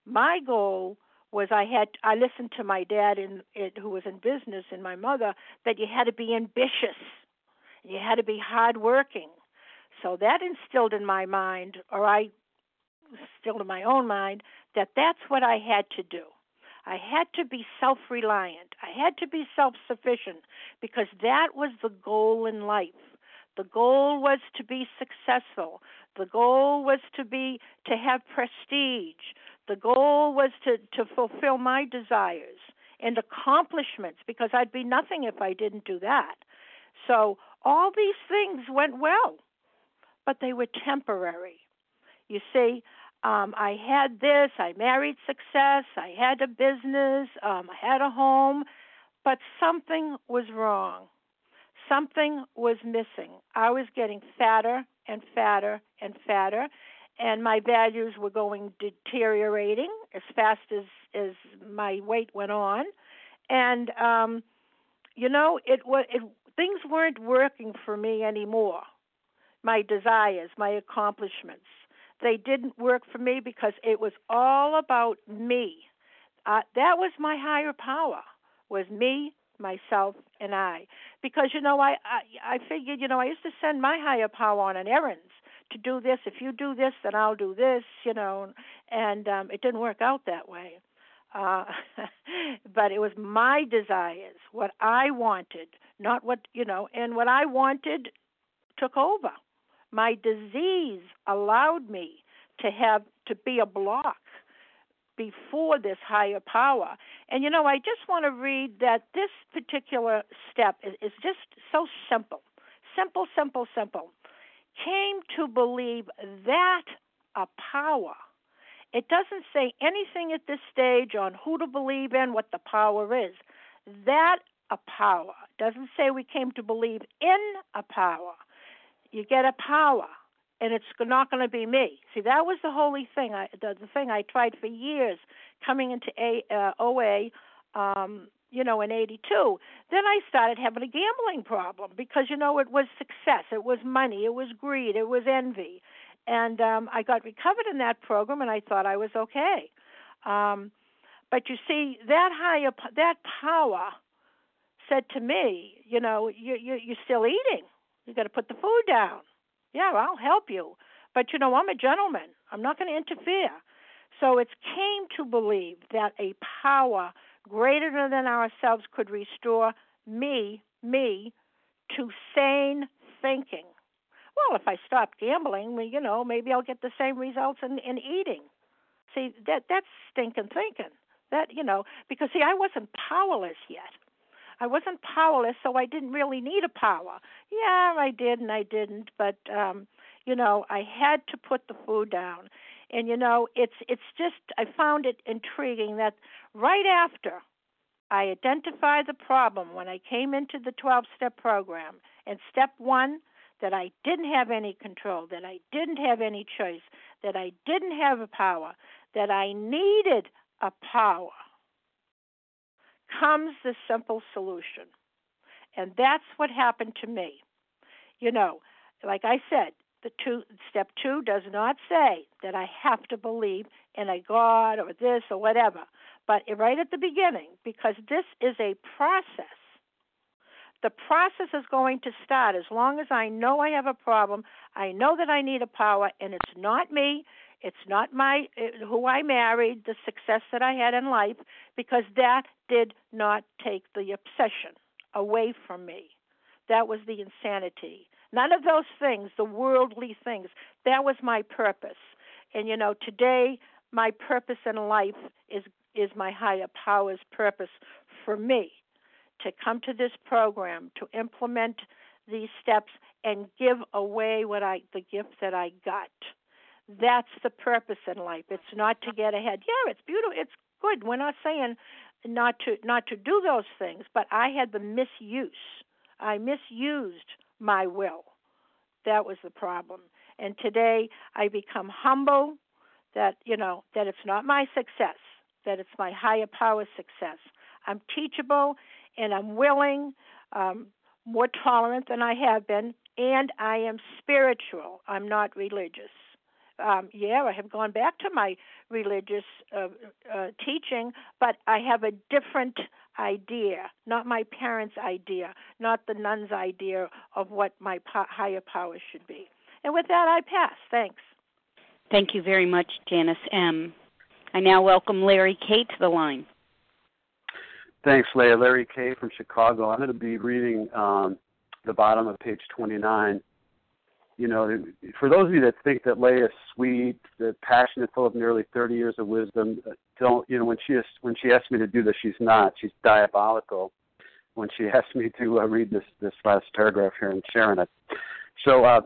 My goal was I had I listened to my dad in it, who was in business and my mother that you had to be ambitious, you had to be hardworking. So that instilled in my mind, or I instilled in my own mind, that that's what I had to do. I had to be self reliant. I had to be self sufficient because that was the goal in life. The goal was to be successful. The goal was to be to have prestige. The goal was to, to fulfill my desires and accomplishments because I'd be nothing if I didn't do that. So all these things went well, but they were temporary. You see, um, I had this, I married success, I had a business, um, I had a home, but something was wrong. Something was missing. I was getting fatter and fatter and fatter, and my values were going deteriorating as fast as as my weight went on, and um, you know it was it, things weren't working for me anymore. My desires, my accomplishments, they didn't work for me because it was all about me. Uh, that was my higher power was me myself and I. Because you know I, I I figured you know I used to send my higher power on an errands to do this. If you do this then I'll do this you know and um it didn't work out that way. Uh (laughs) but it was my desires what I wanted not what you know and what I wanted took over. My disease allowed me to have to be a block before this higher power. And you know, I just want to read that this particular step is, is just so simple. Simple, simple, simple. Came to believe that a power. It doesn't say anything at this stage on who to believe in, what the power is. That a power. Doesn't say we came to believe in a power. You get a power and it's not going to be me. See, that was the holy thing. I, the, the thing I tried for years coming into a, uh, OA, um, you know, in '82. Then I started having a gambling problem because you know it was success, it was money, it was greed, it was envy, and um, I got recovered in that program, and I thought I was okay. Um, but you see, that higher that power said to me, you know, you you you're still eating. You got to put the food down. Yeah, I'll help you, but you know, I'm a gentleman. I'm not going to interfere. So it came to believe that a power greater than ourselves could restore me, me, to sane thinking. Well, if I stop gambling, you know, maybe I'll get the same results in, in eating. See, that that's stinking thinking. That you know, because see, I wasn't powerless yet. I wasn't powerless, so I didn't really need a power. Yeah, I did and I didn't, but um, you know, I had to put the food down. And you know, it's it's just I found it intriguing that right after I identified the problem when I came into the 12 step program, and step 1 that I didn't have any control, that I didn't have any choice, that I didn't have a power, that I needed a power, comes the simple solution. And that's what happened to me. You know, like I said, the two step 2 does not say that I have to believe in a god or this or whatever. But right at the beginning, because this is a process, the process is going to start as long as I know I have a problem, I know that I need a power, and it's not me, it's not my uh, who I married, the success that I had in life, because that did not take the obsession away from me. That was the insanity. None of those things, the worldly things, that was my purpose. And you know, today my purpose in life is is my higher power's purpose for me to come to this program to implement these steps and give away what I the gift that I got. That's the purpose in life. It's not to get ahead. Yeah, it's beautiful. It's good. We're not saying not to not to do those things, but I had the misuse. I misused my will. That was the problem. And today I become humble that, you know, that it's not my success, that it's my higher power success. I'm teachable and I'm willing, um, more tolerant than I have been, and I am spiritual. I'm not religious. Um, yeah, I have gone back to my religious uh, uh, teaching, but I have a different idea, not my parents' idea, not the nun's idea of what my po- higher power should be. And with that, I pass. Thanks. Thank you very much, Janice M. I now welcome Larry K. to the line. Thanks, Leah. Larry K. from Chicago. I'm going to be reading um, the bottom of page 29. You know, for those of you that think that Leah is sweet, that passionate, full of nearly 30 years of wisdom, don't. You know, when she is, when she asked me to do this, she's not. She's diabolical. When she (laughs) asked me to uh, read this this last paragraph here and sharing it. So uh,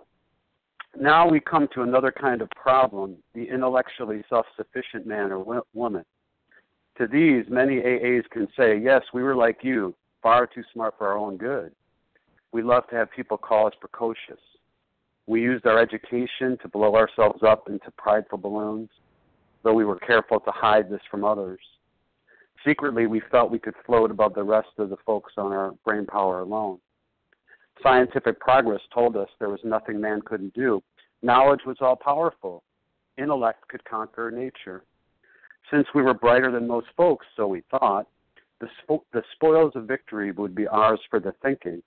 now we come to another kind of problem: the intellectually self-sufficient man or woman to these, many AAs can say, Yes, we were like you, far too smart for our own good. We love to have people call us precocious. We used our education to blow ourselves up into prideful balloons, though we were careful to hide this from others. Secretly, we felt we could float above the rest of the folks on our brain power alone. Scientific progress told us there was nothing man couldn't do. Knowledge was all powerful. Intellect could conquer nature. Since we were brighter than most folks, so we thought, the, spo- the spoils of victory would be ours for the thinking.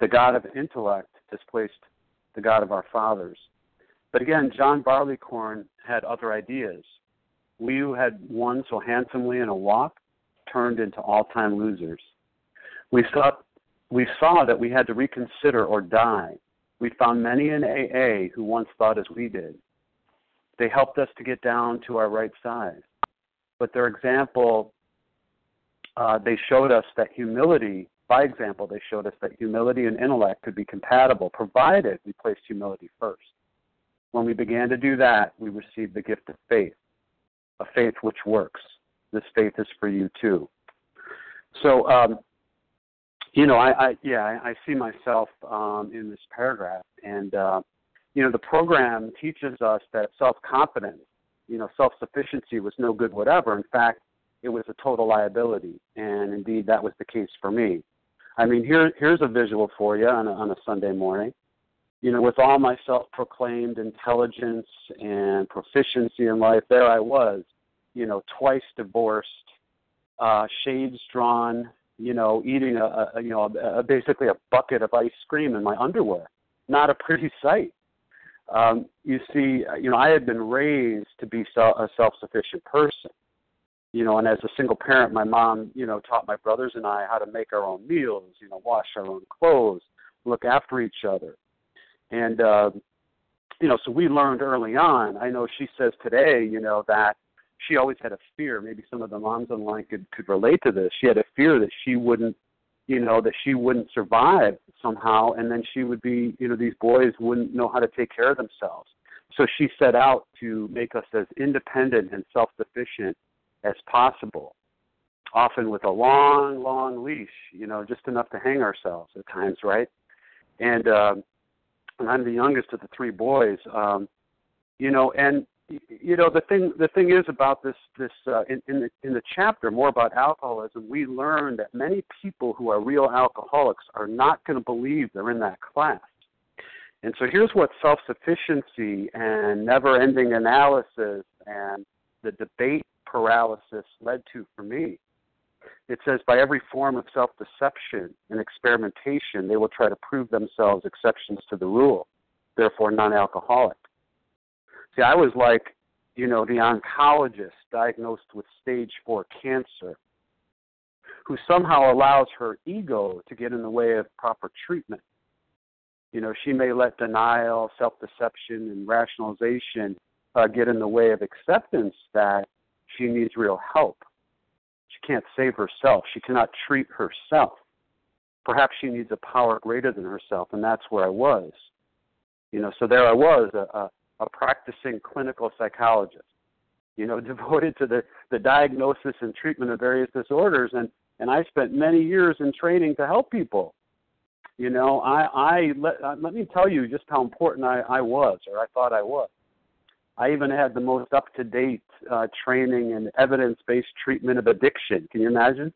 The God of intellect displaced the God of our fathers. But again, John Barleycorn had other ideas. We who had won so handsomely in a walk turned into all time losers. We saw, we saw that we had to reconsider or die. We found many in AA who once thought as we did. They helped us to get down to our right size but their example, uh, they showed us that humility, by example, they showed us that humility and intellect could be compatible, provided we placed humility first. When we began to do that, we received the gift of faith, a faith which works. This faith is for you too. So, um, you know, I, I yeah, I, I see myself um, in this paragraph, and uh, you know, the program teaches us that self confidence you know, self sufficiency was no good whatever. In fact, it was a total liability, and indeed that was the case for me. I mean, here here's a visual for you on a, on a Sunday morning. you know, with all my self-proclaimed intelligence and proficiency in life, there I was, you know, twice divorced, uh, shades drawn, you know, eating a, a you know, a, a, basically a bucket of ice cream in my underwear. Not a pretty (laughs) sight. Um, you see, you know, I had been raised to be a self-sufficient person. You know, and as a single parent, my mom, you know, taught my brothers and I how to make our own meals, you know, wash our own clothes, look after each other and uh, you know, so we learned early on. I know she says today, you know, that she always had a fear. Maybe some of the moms online could could relate to this. She had a fear that she wouldn't, you know, that she wouldn't survive somehow, and then she would be, you know, these boys wouldn't know how to take care of themselves. So she set out to make us as independent and self-sufficient as possible. Often with a long, long leash, you know, just enough to hang ourselves at times, right? And um, and I'm the youngest of the three boys. Um, you know, and you know the thing the thing is about this this uh, in in the, in the chapter more about alcoholism, we learn that many people who are real alcoholics are not going to believe they're in that class. And so here's what self-sufficiency and never-ending analysis and the debate paralysis led to for me it says, by every form of self deception and experimentation, they will try to prove themselves exceptions to the rule, therefore non alcoholic. See, I was like, you know, the oncologist diagnosed with stage four cancer who somehow allows her ego to get in the way of proper treatment. You know, she may let denial, self deception, and rationalization uh, get in the way of acceptance that she needs real help. She can't save herself. She cannot treat herself. Perhaps she needs a power greater than herself, and that's where I was. You know, so there I was, a, a, a practicing clinical psychologist, you know, (laughs) devoted to the, the diagnosis and treatment of various disorders, and, and I spent many years in training to help people. You know, I, I let, uh, let me tell you just how important I, I was, or I thought I was. I even had the most up to date uh, training in evidence based treatment of addiction. Can you imagine?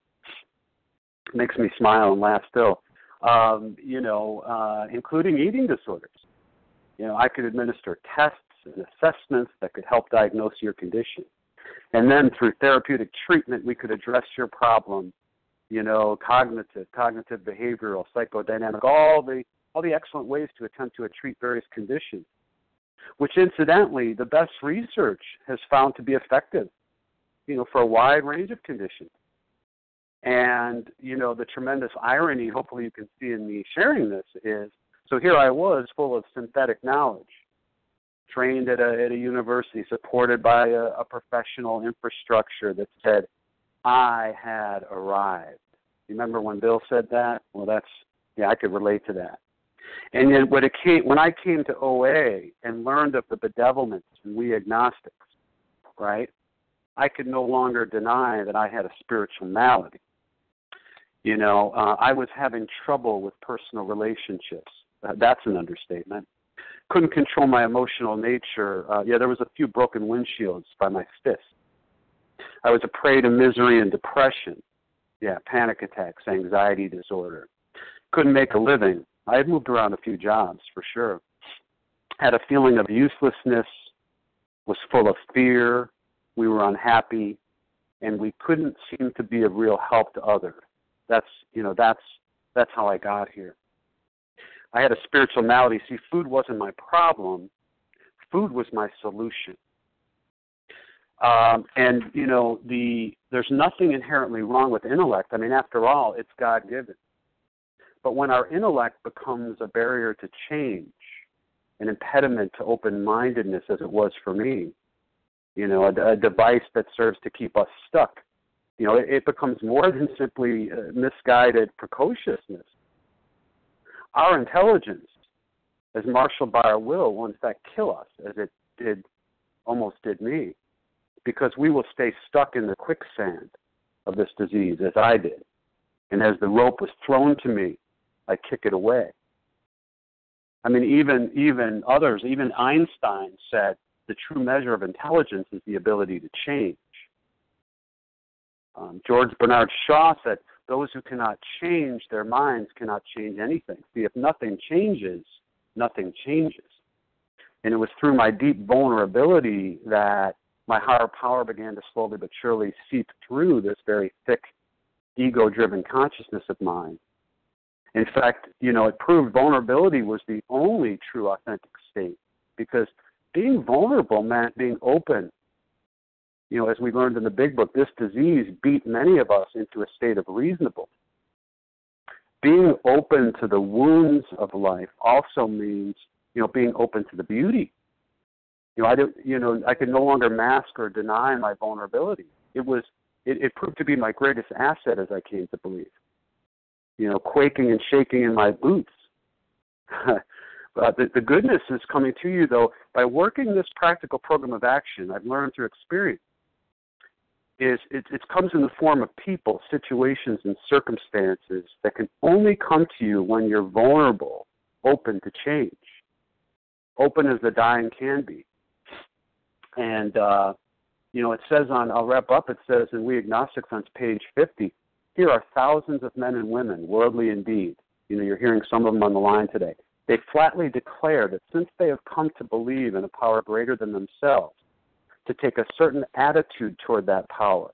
It makes me smile and laugh still. Um, you know, uh, including eating disorders. You know, I could administer tests and assessments that could help diagnose your condition. And then through therapeutic treatment, we could address your problem, you know, cognitive, cognitive behavioral, psychodynamic, all the all the excellent ways to attempt to treat various conditions which incidentally, the best research has found to be effective, you know, for a wide range of conditions. And, you know, the tremendous irony, hopefully you can see in me sharing this, is so here I was full of synthetic knowledge, trained at a, at a university, supported by a, a professional infrastructure that said, I had arrived. Remember when Bill said that? Well, that's, yeah, I could relate to that. And then when it came, when I came to OA and learned of the bedevilments and we agnostics, right? I could no longer deny that I had a spiritual malady. You know, uh, I was having trouble with personal relationships. Uh, that's an understatement. Couldn't control my emotional nature. Uh, yeah, there was a few broken windshields by my fist. I was a prey to misery and depression. Yeah, panic attacks, anxiety disorder. Couldn't make a living. I had moved around a few jobs for sure. Had a feeling of uselessness, was full of fear, we were unhappy, and we couldn't seem to be of real help to others. That's you know, that's that's how I got here. I had a spiritual malady. See, food wasn't my problem. Food was my solution. Um, and you know, the there's nothing inherently wrong with intellect. I mean, after all, it's God given. But when our intellect becomes a barrier to change, an impediment to open mindedness, as it was for me, you know, a, a, device that serves to keep us stuck, you know, it, it becomes more (laughs) than simply uh, misguided precociousness. Our intelligence, as marshaled by our will, will in fact kill us, as it did, almost did me, because we will stay stuck in the quicksand of this disease, as I did. And as the rope was thrown to me, I kick it away. I mean, even even others, even Einstein said the true measure of intelligence is the ability to change. Um, George Bernard Shaw said, "Those who cannot change their minds cannot change anything." See, if nothing changes, nothing changes. And it was through my deep vulnerability that my higher power began to slowly but surely seep through this very thick ego driven consciousness of mine. In fact, you know, it proved vulnerability was the only true authentic state because being vulnerable meant being open. You know, as we learned in the big book, this disease beat many of us into a state of reasonable. Being open to the wounds of life also means, you know, being open to the beauty. You know, I don't, you know, I could no longer mask or deny my vulnerability. It was, it, it proved to be my greatest asset as I came to believe. You know, quaking and shaking in my boots. (laughs) Uh, the, the goodness is coming to you, though, by working this practical program of action. I've learned through experience. Is it, it comes in the form of people, situations, and circumstances that can only come to you when you're vulnerable, open to change, open as the dying can be. And uh, you know, it says on I'll wrap up. It says in We Agnostics on page 50. Here are thousands of men and women, worldly indeed. You know, you're hearing some of them on the line today they flatly declare that since they have come to believe in a power greater than themselves, to take a certain attitude toward that power,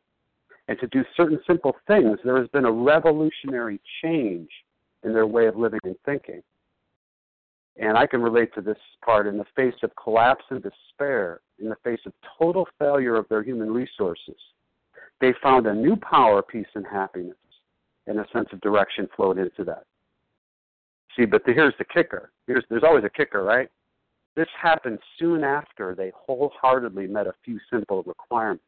and to do certain simple things, there has been a revolutionary change in their way of living and thinking. And I can relate to this part in the face of collapse and despair, in the face of total failure of their human resources. They found a new power, peace, and happiness, and a sense of direction flowed into that. See, but the, here's the kicker. Here's, there's always a kicker, right? This happened soon after they wholeheartedly met a few simple requirements.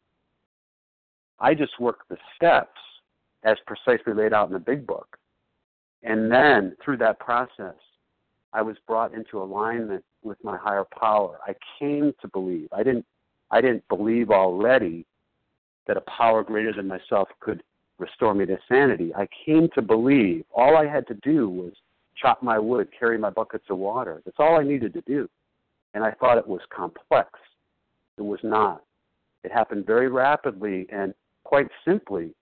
I just worked the steps as precisely laid out in the big book. And then through that process, I was brought into alignment with my higher power. I came to believe. I didn't I didn't believe already that a power greater than myself could restore me to sanity. I came to believe all I had to do was chop my wood, carry my buckets of water. That's all I needed to do. And I thought it was complex. It was not. It happened very rapidly and quite simply,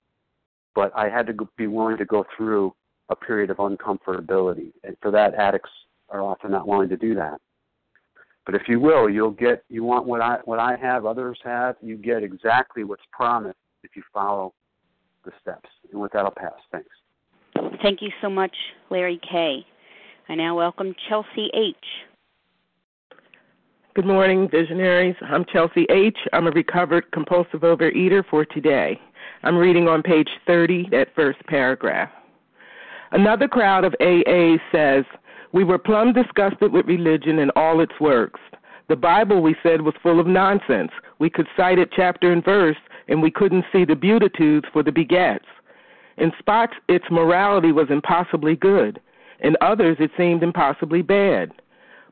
but I had to be willing to go through a period of uncomfortability. And for that, addicts are often not willing to do that. But if you will, you'll get you want what I what I have, others have, you get exactly what's promised if you follow the steps. And with that I'll pass. Thanks. Thank you so much, Larry K. I now welcome Chelsea H. Good morning, visionaries. I'm Chelsea H. I'm a recovered compulsive overeater for today. I'm reading on page 30, that first paragraph. Another crowd of AA says, We were plumb disgusted with religion and all its works. The Bible, we said, was full of nonsense. We could cite it chapter and verse, and we couldn't see the beatitudes for the begats. In spots, its morality was impossibly good. In others, it seemed impossibly bad.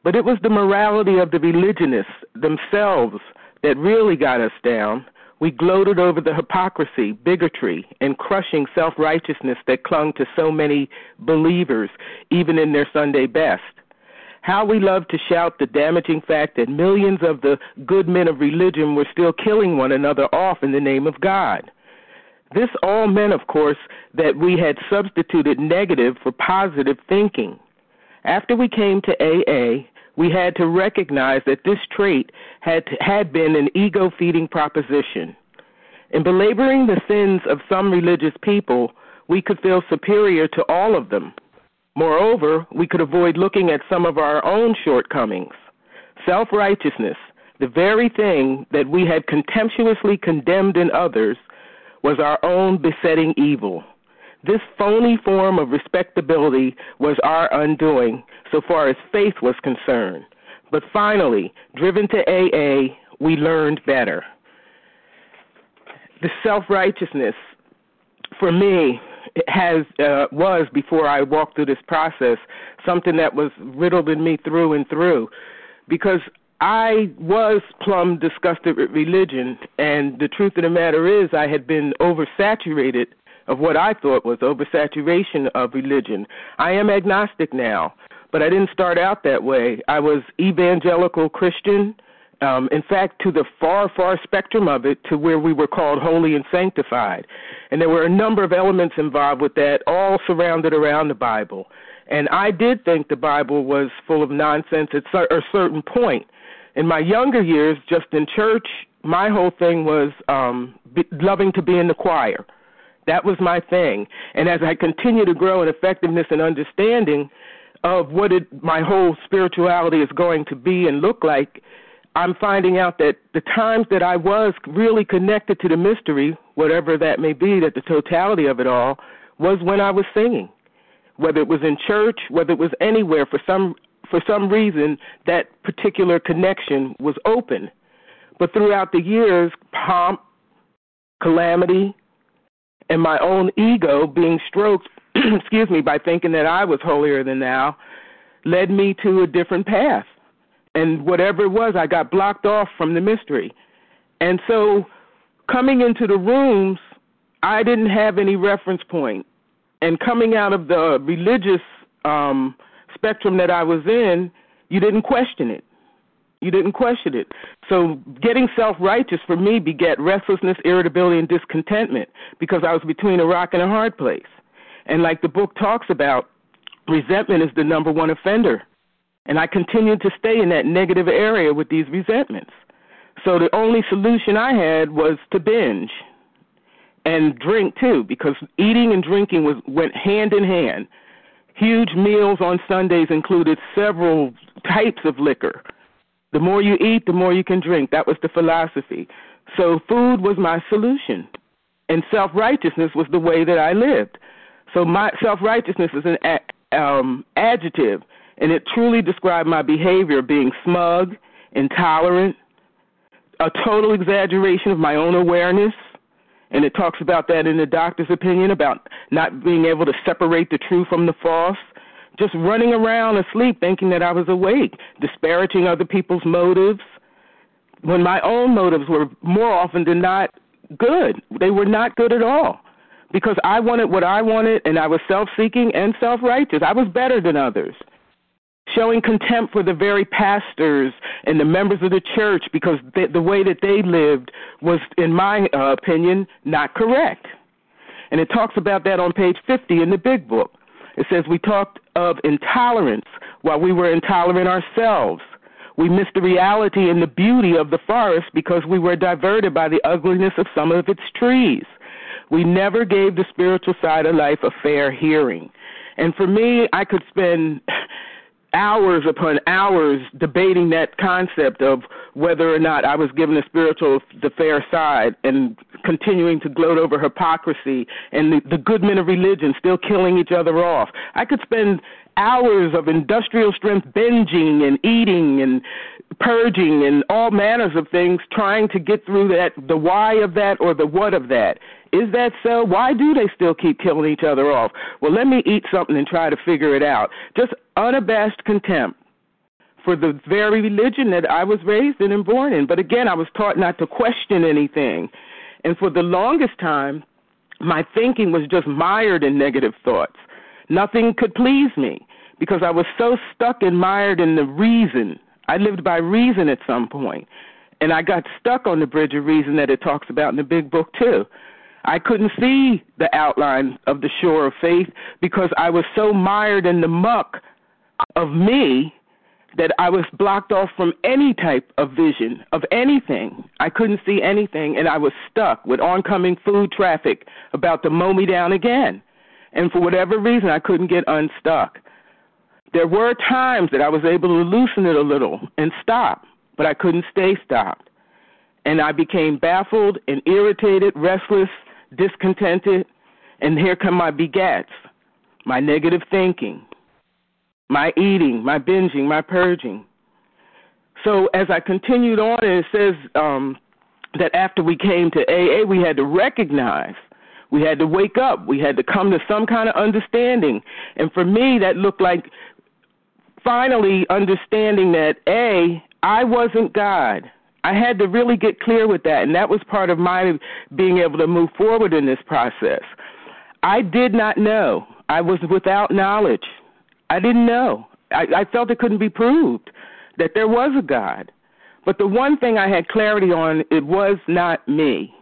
But it was the morality of the religionists themselves that really got us down. We gloated over the hypocrisy, bigotry, and crushing self righteousness that clung to so many believers, even in their Sunday best. How we loved to shout the damaging fact that millions of the good men of religion were still killing one another off in the name of God. This all meant, of course, that we had substituted negative for positive thinking. After we came to AA, we had to recognize that this trait had, had been an ego feeding proposition. In belaboring the sins of some religious people, we could feel superior to all of them. Moreover, we could avoid looking at some of our own shortcomings. Self righteousness, the very thing that we had contemptuously condemned in others, was our own besetting evil. This phony form of respectability was our undoing so far as faith was concerned. But finally, driven to AA, we learned better. The self righteousness, for me, has uh, was before I walked through this process something that was riddled in me through and through, because I was plumb disgusted with religion, and the truth of the matter is, I had been oversaturated of what I thought was oversaturation of religion. I am agnostic now, but I didn't start out that way. I was evangelical Christian, Um, in fact, to the far, far spectrum of it, to where we were called holy and sanctified. And there were a number of elements involved with that, all surrounded around the Bible. And I did think the Bible was full of nonsense at a certain point. In my younger years, just in church, my whole thing was um, be, loving to be in the choir. That was my thing. And as I continue to grow in effectiveness and understanding of what it, my whole spirituality is going to be and look like, I'm finding out that the times that I was really connected to the mystery, whatever that may be, that the totality of it all, was when I was singing. Whether it was in church, whether it was anywhere, for some for some reason that particular connection was open. But throughout the years, pomp, calamity, and my own ego being stroked, (clears throat) excuse me, by thinking that I was holier than thou, led me to a different path. And whatever it was, I got blocked off from the mystery. And so coming into the rooms, I didn't have any reference point. And coming out of the religious um, spectrum that I was in, you didn't question it. You didn't question it. So getting self righteous for me begat restlessness, irritability, and discontentment because I was between a rock and a hard place. And like the book talks about, resentment is the number one offender. And I continued to stay in that negative area with these resentments. So the only solution I had was to binge and drink too, because eating and drinking was went hand in hand. Huge meals on Sundays included several types of liquor the more you eat, the more you can drink. That was the philosophy. So food was my solution, and self righteousness was the way that I lived. So my self righteousness is an a, um, adjective, and it truly described my behavior being smug, intolerant, a total exaggeration of my own awareness. And it talks about that in the doctor's opinion about not being able to separate the true from the false just running around asleep thinking that I was awake, disparaging other people's motives, when my own motives were more often than not good. They were not good at all because I wanted what I wanted and I was self seeking and self righteous. I was better than others. Showing contempt for the very pastors and the members of the church because they, the way that they lived was, in my uh, opinion, not correct. And it talks about that on page 50 in the big book. It says we talked of intolerance while we were intolerant ourselves. We missed the reality and the beauty of the forest because we were diverted by the ugliness of some of its trees. We never gave the spiritual side of life a fair hearing. And for me, I could spend hours upon hours debating that concept of whether or not I was given the spiritual, the fair side, and continuing to gloat over hypocrisy and the, the good men of religion still killing each other off. I could spend hours of industrial strength binging and eating and purging and all manners of things trying to get through that the why of that or the what of that is that so? Why do they still keep killing each other off? Well, let me eat something and try to figure it out. Just unabashed contempt for the very religion that I was raised in and born in. But again, I was taught not to question anything. And for the longest time, my thinking was just mired in negative thoughts. Nothing could please me because I was so stuck and mired in the reason. I lived by reason at some point, and I got stuck on the bridge of reason that it talks about in the big book too. I couldn't see the outline of the shore of faith because I was so mired in the muck of me that I was blocked off from any type of vision of anything. I couldn't see anything, and I was stuck with oncoming food traffic about to mow me down again. And for whatever reason, I couldn't get unstuck. There were times that I was able to loosen it a little and stop, but I couldn't stay stopped. And I became baffled and irritated, restless, discontented, and here come my begats, my negative thinking, my eating, my binging, my purging. So as I continued on, and it says um, that after we came to AA, we had to recognize, we had to wake up, we had to come to some kind of understanding. And for me, that looked like finally understanding that A, I wasn't God. I had to really get clear with that, and that was part of my being able to move forward in this process. I did not know. I was without knowledge. I didn't know. I, I felt it couldn't be proved that there was a God. But the one thing I had clarity on, it was not me.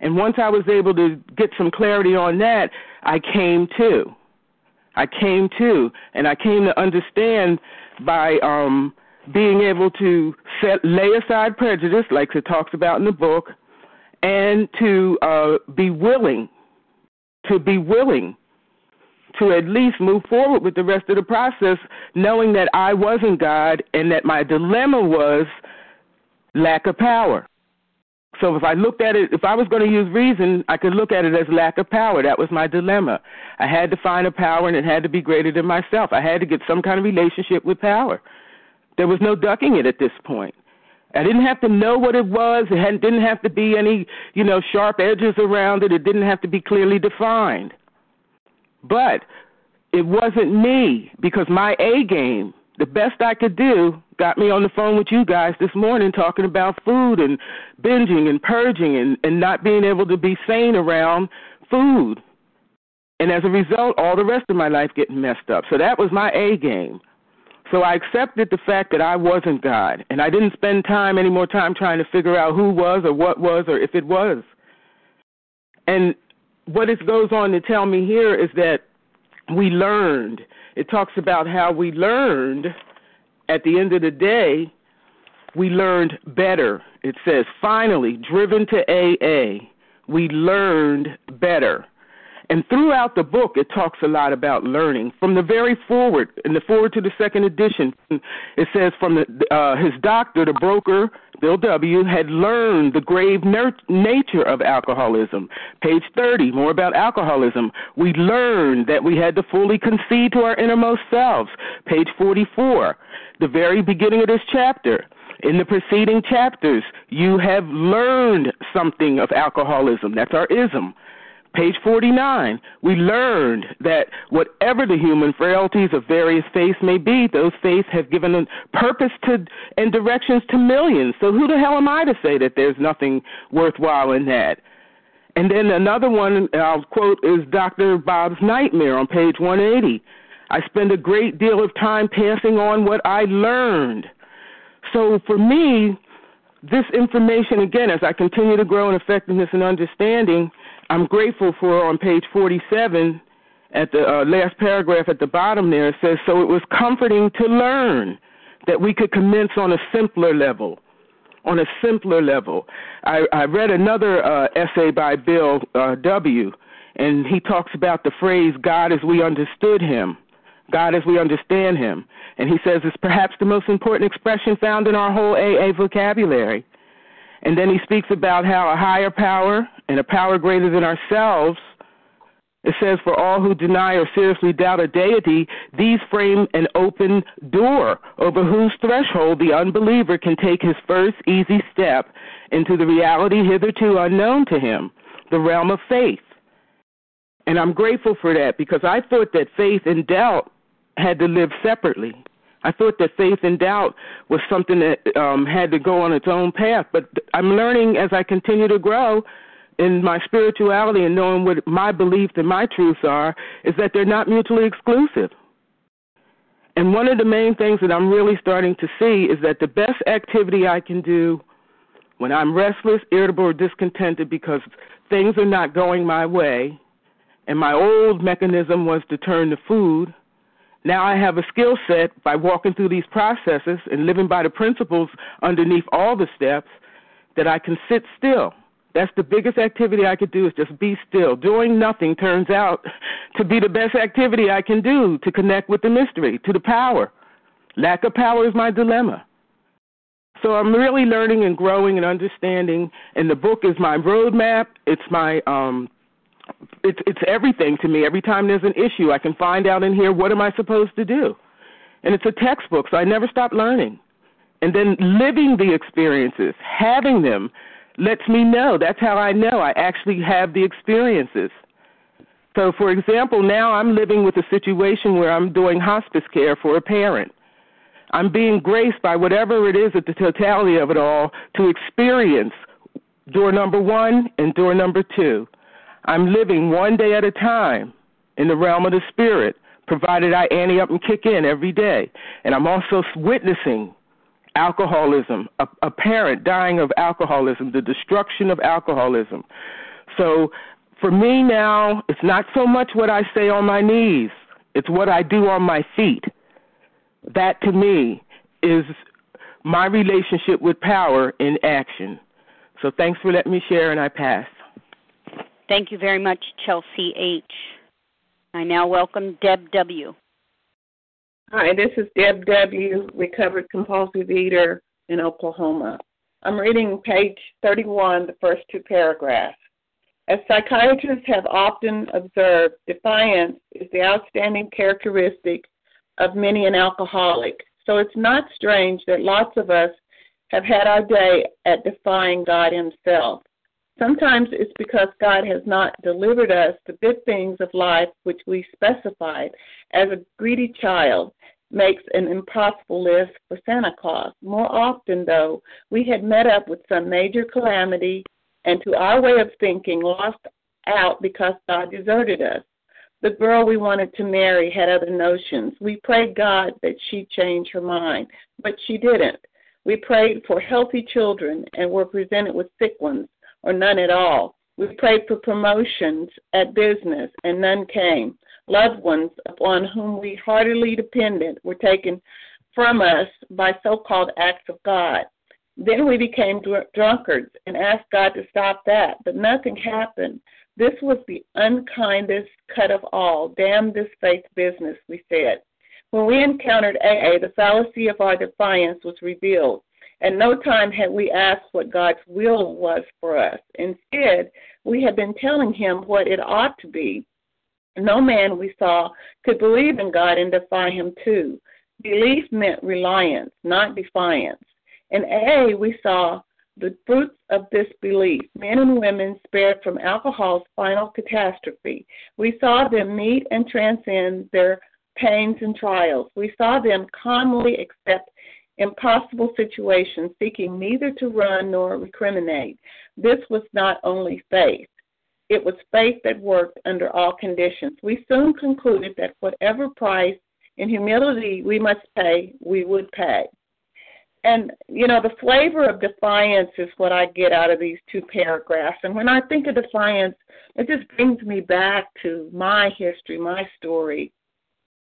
And once I was able to get some clarity on that, I came to. I came to, and I came to understand by um, being able to set, lay aside prejudice, like it talks about in the book, and to uh, be willing, to be willing to at least move forward with the rest of the process, knowing that I wasn't God and that my dilemma was lack of power. So if I looked at it, if I was going to use reason, I could look at it as lack of power. That was my dilemma. I had to find a power, and it had to be greater than myself. I had to get some kind of relationship with power. There was no ducking it at this point. I didn't have to know what it was. It didn't have to be any, you know, sharp edges around it. It didn't have to be clearly defined. But it wasn't me because my A game the best I could do got me on the phone with you guys this morning talking about food and binging and purging and, and not being able to be sane around food. And as a result, all the rest of my life getting messed up. So that was my A game. So I accepted the fact that I wasn't God. And I didn't spend time any more time trying to figure out who was or what was or if it was. And what it goes on to tell me here is that we learned it talks about how we learned at the end of the day, we learned better. It says, finally, driven to AA, we learned better. And throughout the book, it talks a lot about learning. From the very foreword, in the foreword to the second edition, it says from the, uh, his doctor, the broker, Bill W., had learned the grave ner- nature of alcoholism. Page 30, more about alcoholism. We learned that we had to fully concede to our innermost selves. Page 44, the very beginning of this chapter. In the preceding chapters, you have learned something of alcoholism. That's our ism. Page 49, we learned that whatever the human frailties of various faiths may be, those faiths have given a purpose to and directions to millions. So who the hell am I to say that there's nothing worthwhile in that? And then another one I'll quote is Dr. Bob's Nightmare on page 180. I spend a great deal of time passing on what I learned. So for me, this information, again, as I continue to grow in effectiveness and understanding, I'm grateful for on page 47 at the uh, last paragraph at the bottom there it says so it was comforting to learn that we could commence on a simpler level on a simpler level. I, I read another uh, essay by bill uh, w and he talks about the phrase god as we understood him god as we understand him. And he says it's perhaps the most important expression found in our whole aa vocabulary and then he speaks about how a higher power and a power greater than ourselves, it says, for all who deny or seriously doubt a deity, these frame an open door over whose threshold the unbeliever can take his first easy step into the reality hitherto unknown to him, the realm of faith. And I'm grateful for that because I thought that faith and doubt had to live separately. I thought that faith and doubt was something that um, had to go on its own path, but I'm learning as I continue to grow in my spirituality and knowing what my beliefs and my truths are is that they're not mutually exclusive. And one of the main things that I'm really starting to see is that the best activity I can do when I'm restless, irritable, or discontented because things are not going my way, and my old mechanism was to turn to food now I have a skill set by walking through these processes and living by the principles underneath all the steps that I can sit still. That's the biggest activity I could do is just be still. Doing nothing turns out to be the best activity I can do to connect with the mystery, to the power. Lack of power is my dilemma. So I'm really learning and growing and understanding, and the book is my roadmap. It's my um, it's it's everything to me. Every time there's an issue, I can find out in here what am I supposed to do, and it's a textbook, so I never stop learning. And then living the experiences, having them, lets me know. That's how I know I actually have the experiences. So, for example, now I'm living with a situation where I'm doing hospice care for a parent. I'm being graced by whatever it is at the totality of it all to experience door number one and door number two. I'm living one day at a time in the realm of the spirit, provided I ante up and kick in every day. And I'm also witnessing alcoholism, a, a parent dying of alcoholism, the destruction of alcoholism. So for me now, it's not so much what I say on my knees, it's what I do on my feet. That to me is my relationship with power in action. So thanks for letting me share, and I pass. Thank you very much, Chelsea H. I now welcome Deb W. Hi, this is Deb W., recovered compulsive eater in Oklahoma. I'm reading page 31, the first two paragraphs. As psychiatrists have often observed, defiance is the outstanding characteristic of many an alcoholic. So it's not strange that lots of us have had our day at defying God Himself. Sometimes it's because God has not delivered us the good things of life which we specified as a greedy child makes an impossible list for Santa Claus. More often, though, we had met up with some major calamity and, to our way of thinking, lost out because God deserted us. The girl we wanted to marry had other notions. We prayed God that she'd change her mind, but she didn't. We prayed for healthy children and were presented with sick ones or none at all. We prayed for promotions at business and none came. Loved ones upon whom we heartily depended were taken from us by so called acts of God. Then we became dr- drunkards and asked God to stop that, but nothing happened. This was the unkindest cut of all. Damn this faith business, we said. When we encountered AA, the fallacy of our defiance was revealed. At no time had we asked what God's will was for us. Instead, we had been telling him what it ought to be. No man we saw could believe in God and defy him too. Belief meant reliance, not defiance. In A, we saw the fruits of this belief, men and women spared from alcohol's final catastrophe. We saw them meet and transcend their pains and trials. We saw them calmly accept impossible situations, seeking neither to run nor recriminate. This was not only faith, it was faith that worked under all conditions. We soon concluded that whatever price in humility we must pay, we would pay. And, you know, the flavor of defiance is what I get out of these two paragraphs. And when I think of defiance, it just brings me back to my history, my story.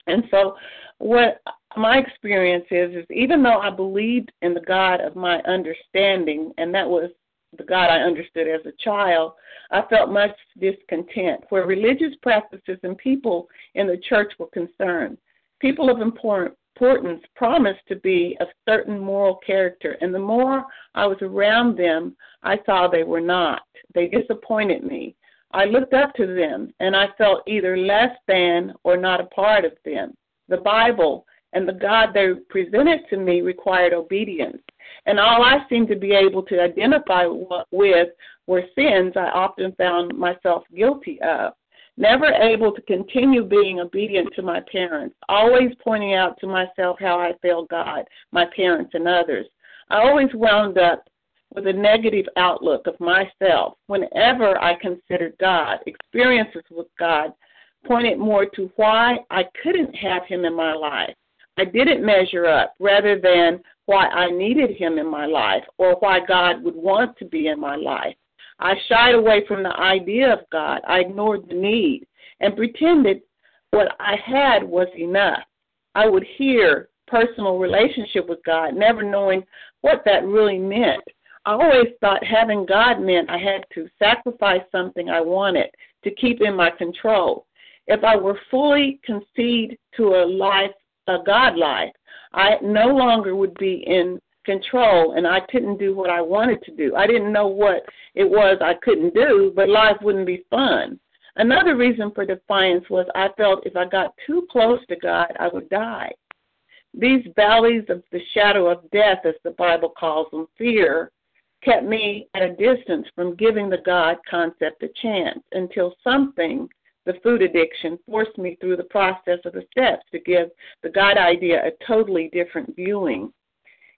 And so, what my experience is, is even though I believed in the God of my understanding, and that was the God I understood as a child, I felt much discontent where religious practices and people in the church were concerned. People of importance promised to be of certain moral character, and the more I was around them, I saw they were not. They disappointed me. I looked up to them, and I felt either less than or not a part of them. The Bible and the God they presented to me required obedience. And all I seemed to be able to identify with were sins I often found myself guilty of. Never able to continue being obedient to my parents, always pointing out to myself how I failed God, my parents, and others. I always wound up with a negative outlook of myself. Whenever I considered God, experiences with God pointed more to why I couldn't have Him in my life. I didn't measure up rather than why I needed him in my life or why God would want to be in my life. I shied away from the idea of God. I ignored the need and pretended what I had was enough. I would hear personal relationship with God, never knowing what that really meant. I always thought having God meant I had to sacrifice something I wanted to keep in my control. If I were fully concede to a life a God life. I no longer would be in control and I couldn't do what I wanted to do. I didn't know what it was I couldn't do, but life wouldn't be fun. Another reason for defiance was I felt if I got too close to God, I would die. These valleys of the shadow of death, as the Bible calls them, fear, kept me at a distance from giving the God concept a chance until something the food addiction forced me through the process of the steps to give the God idea a totally different viewing.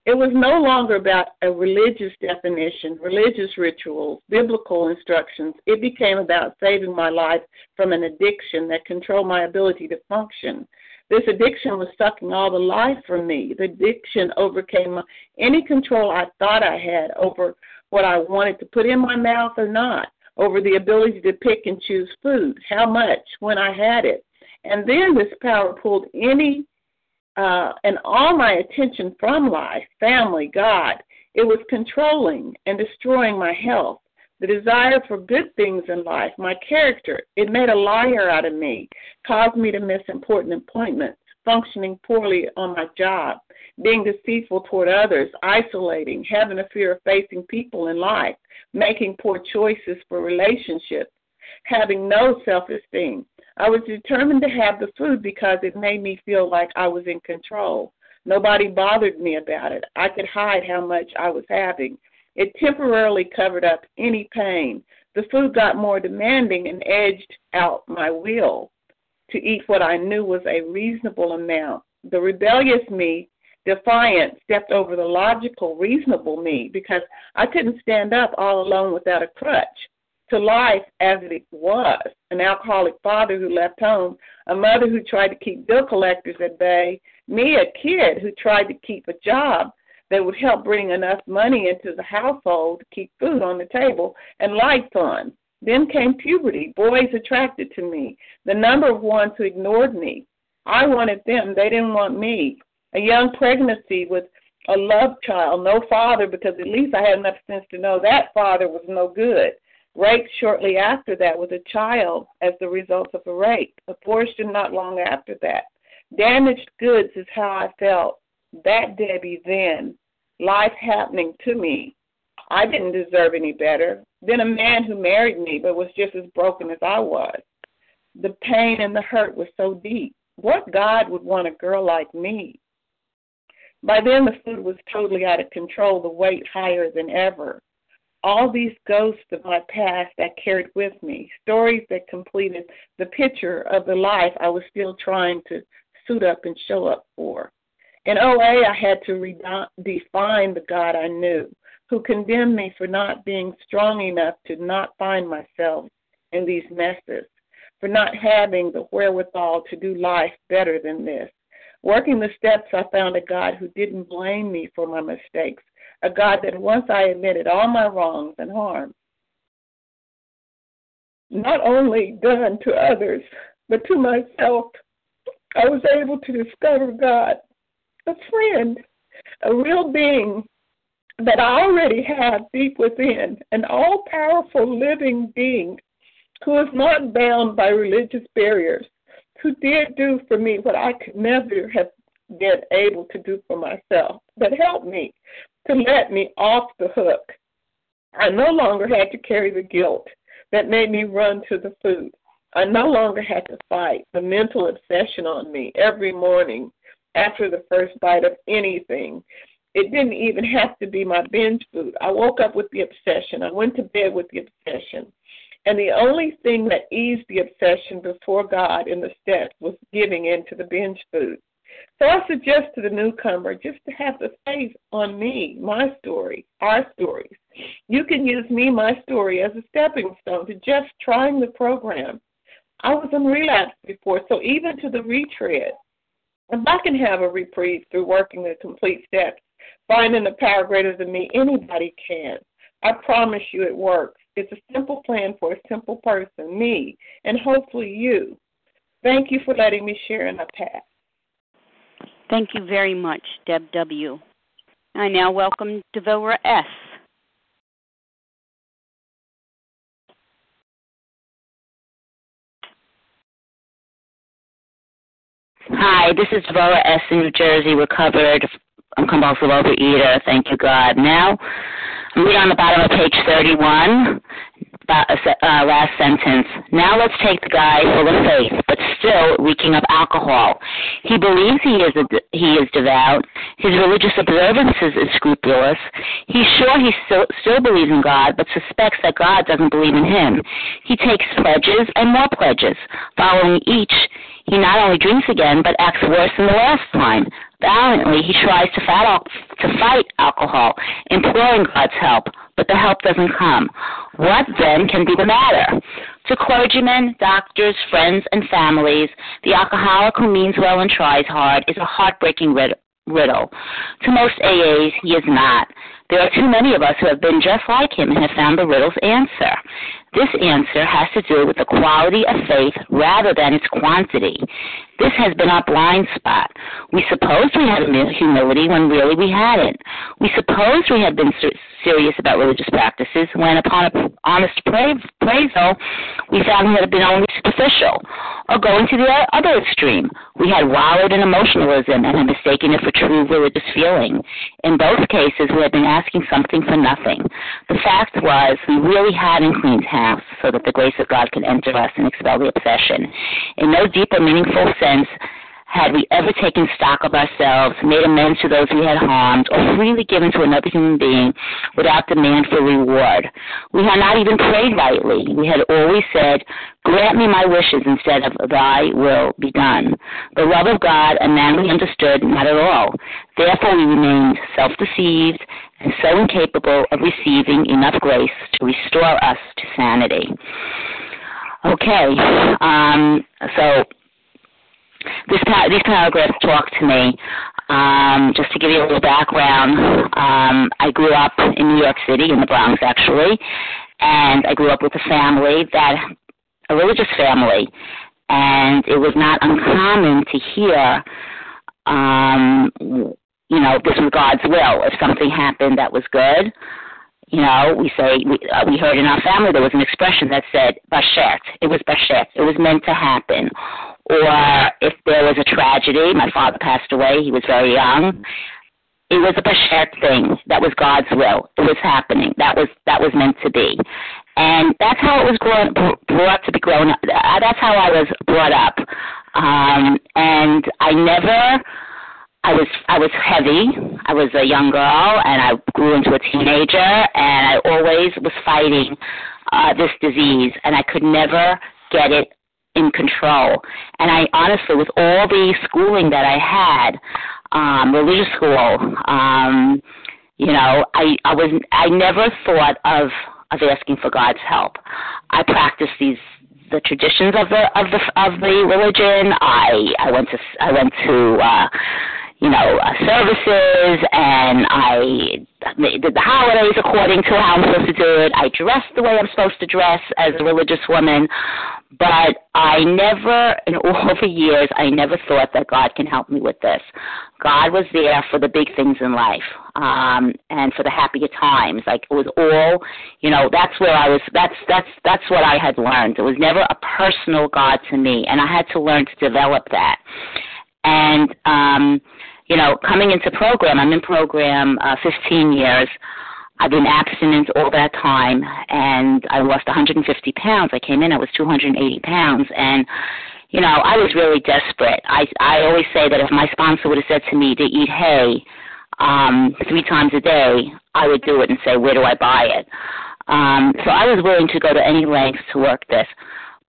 It was no longer about a religious definition, religious rituals, biblical instructions. It became about saving my life from an addiction that controlled my ability to function. This addiction was sucking all the life from me. The addiction overcame any control I thought I had over what I wanted to put in my mouth or not, over the ability to pick and choose food, how much, when I had it. And then this power pulled any uh, and all my attention from life, family, God. It was controlling and destroying my health, the desire for good things in life, my character. It made a liar out of me, caused me to miss important appointments, functioning poorly on my job, being deceitful toward others, isolating, having a fear of facing people in life, making poor choices for relationships, having no self esteem. I was determined to have the food because it made me feel like I was in control. Nobody bothered me about it. I could hide how much I was having. It temporarily covered up any pain. The food got more demanding and edged out my will to eat what I knew was a reasonable amount. The rebellious me, defiant, stepped over the logical, reasonable me because I couldn't stand up all alone without a crutch to life as it was an alcoholic father who left home, a mother who tried to keep bill collectors at bay, me, a kid who tried to keep a job that would help bring enough money into the household to keep food on the table and lights on. Then came puberty, boys attracted to me, the number of ones who ignored me. I wanted them, they didn't want me. A young pregnancy with a love child, no father, because at least I had enough sense to know that father was no good raped shortly after that with a child as the result of a rape, abortion not long after that. Damaged goods is how I felt. That Debbie then, life happening to me. I didn't deserve any better. than a man who married me but was just as broken as I was. The pain and the hurt was so deep. What God would want a girl like me? By then, the food was totally out of control, the weight higher than ever all these ghosts of my past that carried with me, stories that completed the picture of the life I was still trying to suit up and show up for. In OA, I had to redefine the God I knew, who condemned me for not being strong enough to not find myself in these messes, for not having the wherewithal to do life better than this. Working the steps, I found a God who didn't blame me for my mistakes, a God that once I admitted all my wrongs and harms, not only done to others, but to myself, I was able to discover God, a friend, a real being that I already have deep within, an all powerful living being who is not bound by religious barriers, who did do for me what I could never have been able to do for myself, but helped me to let me off the hook. I no longer had to carry the guilt that made me run to the food. I no longer had to fight the mental obsession on me every morning after the first bite of anything. It didn't even have to be my binge food. I woke up with the obsession. I went to bed with the obsession. And the only thing that eased the obsession before God in the steps was giving in to the binge food. So I suggest to the newcomer just to have the faith on me, my story, our stories. You can use me, my story, as a stepping stone to just trying the program. I was in relapse before, so even to the retread, if I can have a reprieve through working the complete steps, finding a power greater than me, anybody can. I promise you it works. It's a simple plan for a simple person, me, and hopefully you. Thank you for letting me share in a path. Thank you very much, Deb W. I now welcome Devora S. Hi, this is Devora S. in New Jersey, recovered I'm compulsive overeater. Thank you, God. Now, read on the bottom of page 31 uh, last sentence. Now let's take the guy full of faith, but still reeking of alcohol. He believes he is a, he is devout. His religious observances is scrupulous. He's sure he still, still believes in God, but suspects that God doesn't believe in him. He takes pledges and more pledges. Following each, he not only drinks again, but acts worse than the last time. Valiantly, he tries to fight, to fight alcohol, imploring God's help, but the help doesn't come. What then can be the matter? To clergymen, doctors, friends, and families, the alcoholic who means well and tries hard is a heartbreaking riddle. To most AAs, he is not. There are too many of us who have been just like him and have found the riddle's answer. This answer has to do with the quality of faith rather than its quantity. This has been our blind spot. We supposed we had humility when really we hadn't. We supposed we had been serious about religious practices when, upon honest appraisal, we found we had been only superficial. Or going to the other extreme, we had wallowed in emotionalism and had mistaken it for true religious feeling. In both cases, we had been asking something for nothing. The fact was, we really hadn't cleaned house so that the grace of God could enter us and expel the obsession. In no deeper, meaningful sense had we ever taken stock of ourselves, made amends to those we had harmed, or freely given to another human being without demand for reward. We had not even prayed rightly. We had always said, Grant me my wishes instead of thy will be done. The love of God and man we understood not at all. Therefore we remained self deceived and so incapable of receiving enough grace to restore us to sanity. Okay, um, so this these paragraphs talk to me. Um, just to give you a little background, um, I grew up in New York City, in the Bronx actually, and I grew up with a family that, a religious family, and it was not uncommon to hear, um, you know, this was God's will. If something happened that was good, you know, we say we, uh, we heard in our family there was an expression that said bashert. It was bashert. It was meant to happen or if there was a tragedy, my father passed away, he was very young. It was a Bashert thing. That was God's will. It was happening. That was that was meant to be, and that's how it was grown, brought to be grown up. Uh, that's how I was brought up, um, and I never. I was I was heavy. I was a young girl, and I grew into a teenager, and I always was fighting uh, this disease, and I could never get it in control. And I honestly, with all the schooling that I had, um, religious school, um, you know, I, I was I never thought of of asking for God's help. I practiced these the traditions of the of the of the religion. I I went to I went to uh you know, uh, services and I did the holidays according to how I'm supposed to do it. I dressed the way I'm supposed to dress as a religious woman. But I never, in all the years, I never thought that God can help me with this. God was there for the big things in life um, and for the happier times. Like it was all, you know, that's where I was. That's that's that's what I had learned. It was never a personal God to me, and I had to learn to develop that. And um, you know, coming into program, I'm in program uh, 15 years. I've been abstinent all that time, and I lost 150 pounds. I came in, I was 280 pounds, and you know, I was really desperate. I I always say that if my sponsor would have said to me to eat hay um, three times a day, I would do it and say, where do I buy it? Um, so I was willing to go to any lengths to work this,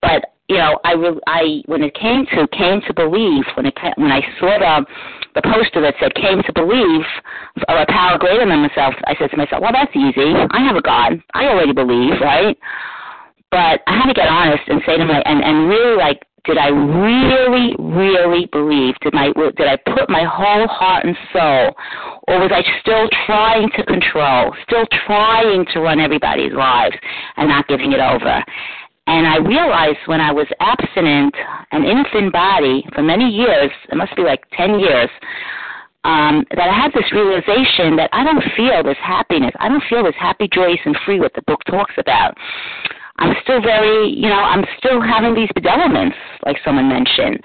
but you know, I I when it came to came to believe when it when I saw the the poster that said came to believe or a power greater than myself, I said to myself, well, that's easy. I have a God. I already believe, right? But I had to get honest and say to my and and really like did I really, really believe? Did my did I put my whole heart and soul, or was I still trying to control, still trying to run everybody's lives and not giving it over? And I realized when I was abstinent and in a thin body for many years, it must be like 10 years, um, that I had this realization that I don't feel this happiness. I don't feel this happy, joyous, and free what the book talks about. I'm still very, you know, I'm still having these bedevilments, like someone mentioned.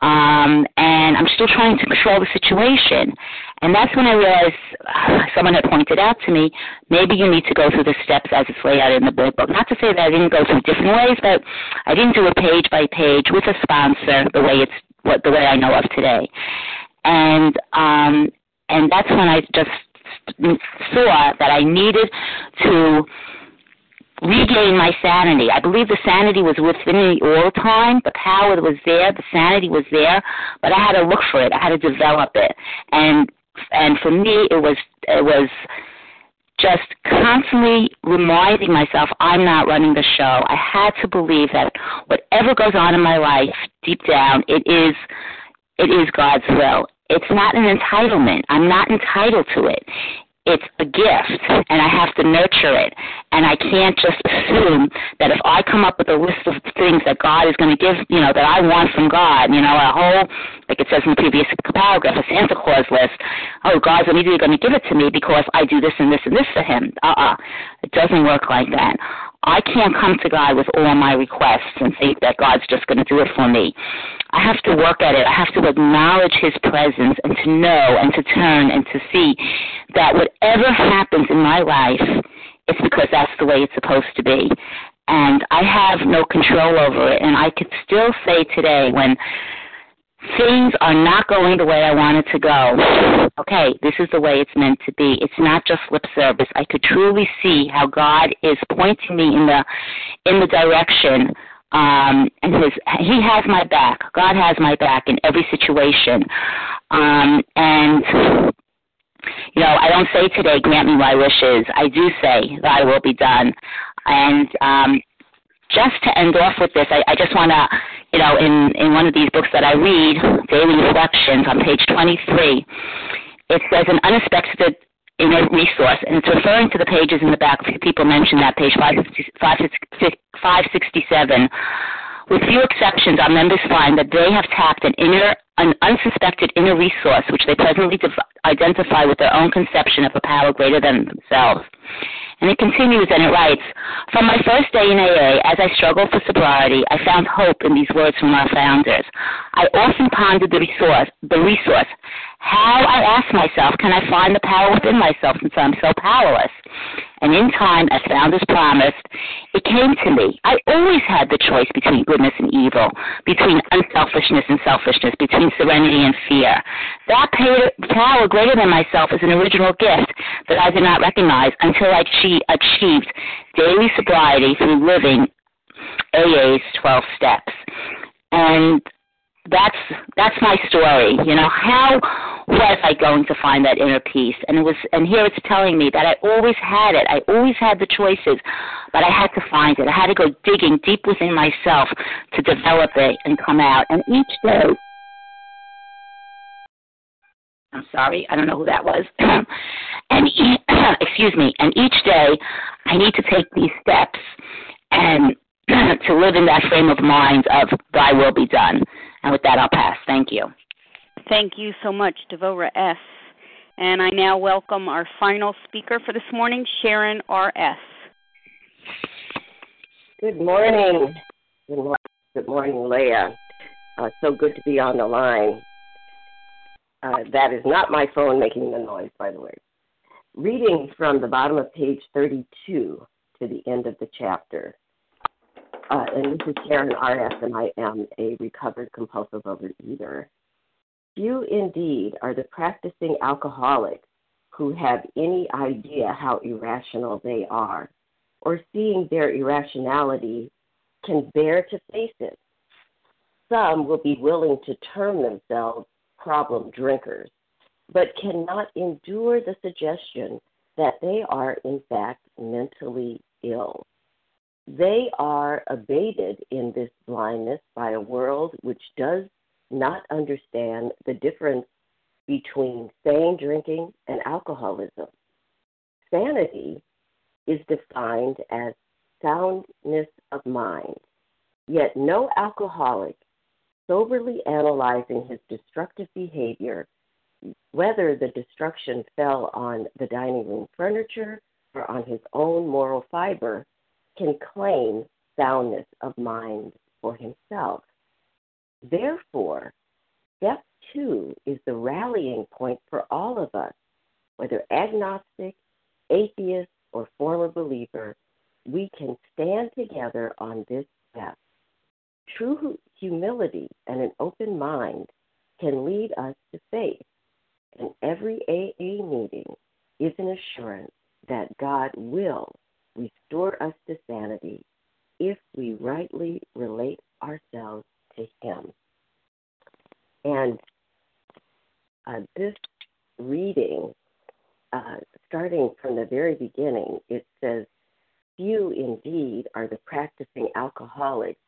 Um, and I'm still trying to control the situation. And that's when I realized uh, someone had pointed out to me, maybe you need to go through the steps as it's laid out in the book. But Not to say that I didn't go through different ways, but I didn't do it page by page with a sponsor the way it's what the way I know of today. And um, and that's when I just saw that I needed to regain my sanity. I believe the sanity was within me all the time. The power was there, the sanity was there, but I had to look for it. I had to develop it. And and for me it was it was just constantly reminding myself I'm not running the show. I had to believe that whatever goes on in my life, deep down, it is it is God's will. It's not an entitlement. I'm not entitled to it it's a gift and I have to nurture it. And I can't just assume that if I come up with a list of things that God is going to give, you know, that I want from God, you know, a whole, like it says in the previous paragraph, a Santa Claus list. Oh, God's immediately going to give it to me because I do this and this and this for Him. Uh-uh. It doesn't work like that. I can't come to God with all my requests and think that God's just going to do it for me. I have to work at it. I have to acknowledge His presence and to know and to turn and to see that whatever happens in my life, it's because that's the way it's supposed to be. And I have no control over it. And I could still say today when things are not going the way I want it to go. Okay, this is the way it's meant to be. It's not just lip service. I could truly see how God is pointing me in the in the direction um, and his he has my back. God has my back in every situation. Um, and you know, I don't say today, grant me my wishes. I do say, thy will be done. And um, just to end off with this, I, I just want to, you know, in, in one of these books that I read, Daily Reflections on page 23, it says an unexpected in a resource, and it's referring to the pages in the back. People mentioned that page 567. With few exceptions, our members find that they have tapped an inner, an unsuspected inner resource, which they presently identify with their own conception of a power greater than themselves. And it continues and it writes, From my first day in AA, as I struggled for sobriety, I found hope in these words from our founders. I often pondered the resource, the resource. How, I asked myself, can I find the power within myself since I'm so powerless? And in time, as founders promised, it came to me. I always had the choice between goodness and evil, between unselfishness and selfishness, between serenity and fear. That power greater than myself is an original gift that I did not recognize until I achieved daily sobriety through living AA's 12 steps. And that's that's my story. You know, how was I going to find that inner peace? And it was and here it's telling me that I always had it. I always had the choices, but I had to find it. I had to go digging deep within myself to develop it and come out. And each day I'm sorry, I don't know who that was. (clears throat) and e- (clears throat) excuse me, and each day I need to take these steps and (clears throat) to live in that frame of mind of thy will be done. And with that, I'll pass. Thank you. Thank you so much, Devora S. And I now welcome our final speaker for this morning, Sharon R.S. Good morning. Good morning, Good morning Leah. Uh, so good to be on the line. Uh, that is not my phone making the noise, by the way. Reading from the bottom of page 32 to the end of the chapter. Uh, and this is Karen R.S., and I am a recovered compulsive overeater. Few indeed are the practicing alcoholics who have any idea how irrational they are, or seeing their irrationality can bear to face it. Some will be willing to term themselves problem drinkers, but cannot endure the suggestion that they are in fact mentally ill. They are abated in this blindness by a world which does not understand the difference between sane drinking and alcoholism. Sanity is defined as soundness of mind, yet no alcoholic soberly analyzing his destructive behavior, whether the destruction fell on the dining room furniture or on his own moral fiber, can claim soundness of mind for himself. Therefore, step two is the rallying point for all of us, whether agnostic, atheist, or former believer, we can stand together on this step. True humility and an open mind can lead us to faith, and every AA meeting is an assurance that God will restore us to sanity if we rightly relate ourselves to Him. And uh, this reading, uh, starting from the very beginning, it says, Few indeed are the practicing alcoholics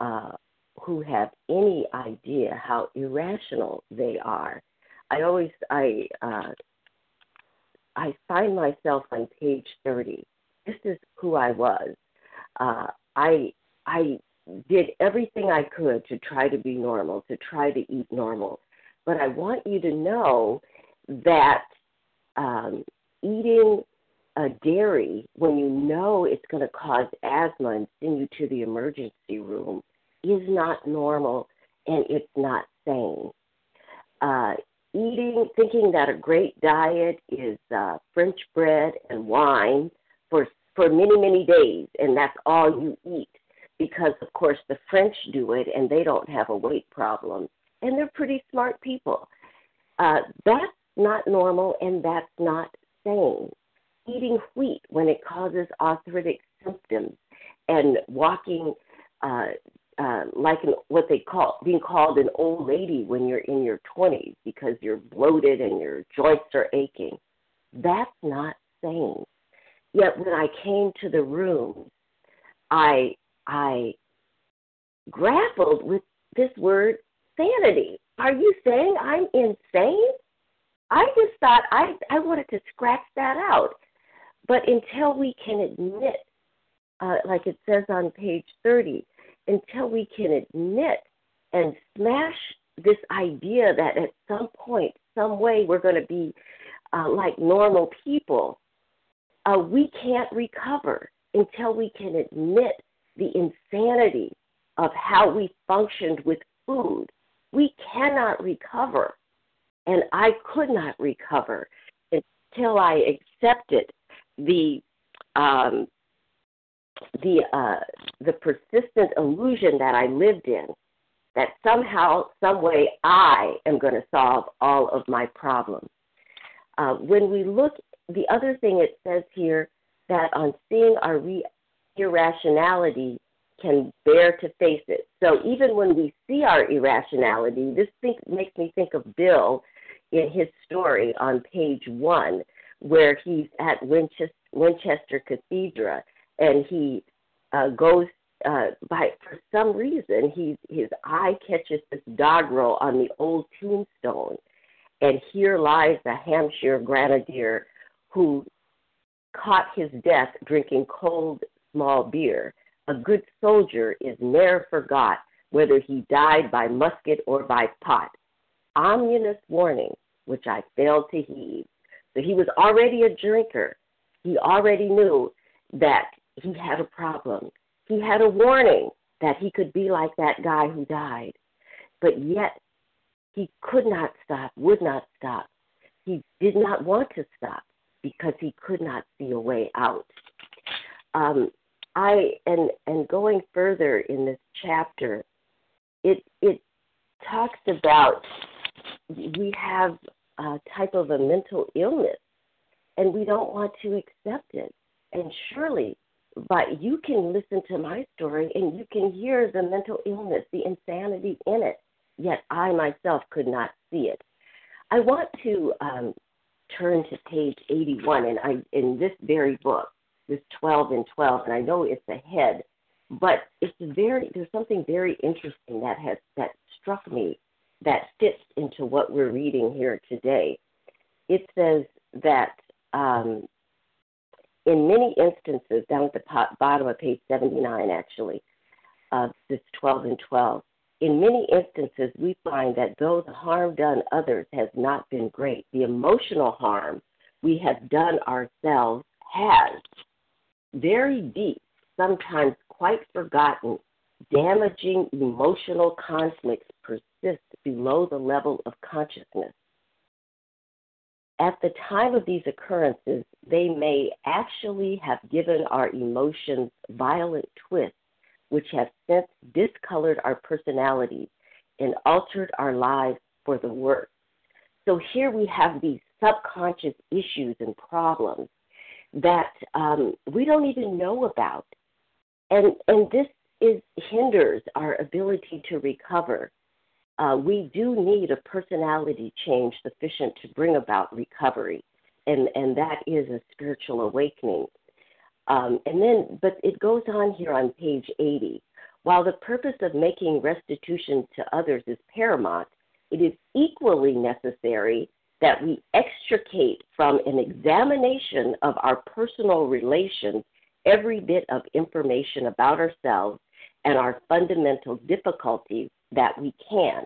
uh, who have any idea how irrational they are. I always I uh, I find myself on page thirty. This is who I was. Uh, I I did everything I could to try to be normal, to try to eat normal. But I want you to know that um, eating a dairy when you know it's going to cause asthma and send you to the emergency room is not normal and it's not sane. Uh, eating, thinking that a great diet is uh, French bread and wine for for many many days, and that's all you eat, because of course the French do it and they don't have a weight problem, and they're pretty smart people. Uh, that's not normal and that's not sane. Eating wheat when it causes arthritic symptoms and walking uh, uh, like an, what they call being called an old lady when you're in your 20s because you're bloated and your joints are aching. That's not sane. Yet when I came to the room, I I grappled with this word sanity. Are you saying I'm insane? I just thought I I wanted to scratch that out. But until we can admit, uh, like it says on page 30, until we can admit and smash this idea that at some point, some way, we're going to be uh, like normal people, uh, we can't recover until we can admit the insanity of how we functioned with food. We cannot recover. And I could not recover until I accepted the um, the uh, the persistent illusion that I lived in that somehow, some way, I am going to solve all of my problems. Uh, when we look, the other thing it says here that on seeing our re- irrationality can bear to face it. So even when we see our irrationality, this think, makes me think of Bill in his story on page one, where he's at Winchester, Winchester Cathedral and he uh, goes uh, by for some reason he his eye catches this doggerel on the old tombstone, and here lies the Hampshire grenadier who caught his death drinking cold small beer. A good soldier is ne'er forgot, whether he died by musket or by pot. Ominous warning, which I failed to heed. So he was already a drinker. He already knew that he had a problem. He had a warning that he could be like that guy who died. But yet, he could not stop, would not stop. He did not want to stop because he could not see a way out. Um, I and and going further in this chapter, it it talks about we have a type of a mental illness, and we don't want to accept it. And surely but you can listen to my story and you can hear the mental illness, the insanity in it, yet I myself could not see it. I want to um, turn to page 81 and I, in this very book, this 12 and 12, and I know it's ahead, but it's very, there's something very interesting that has, that struck me that fits into what we're reading here today. It says that um, in many instances, down at the bottom of page 79, actually, of this 12 and 12, in many instances, we find that though the harm done others has not been great, the emotional harm we have done ourselves has very deep, sometimes quite forgotten, damaging emotional conflicts persist below the level of consciousness. At the time of these occurrences, they may actually have given our emotions violent twists, which have since discolored our personalities and altered our lives for the worse. So here we have these subconscious issues and problems that um, we don't even know about. And, and this is hinders our ability to recover. Uh, we do need a personality change sufficient to bring about recovery, and, and that is a spiritual awakening. Um, and then, but it goes on here on page 80. While the purpose of making restitution to others is paramount, it is equally necessary that we extricate from an examination of our personal relations every bit of information about ourselves and our fundamental difficulties that we can.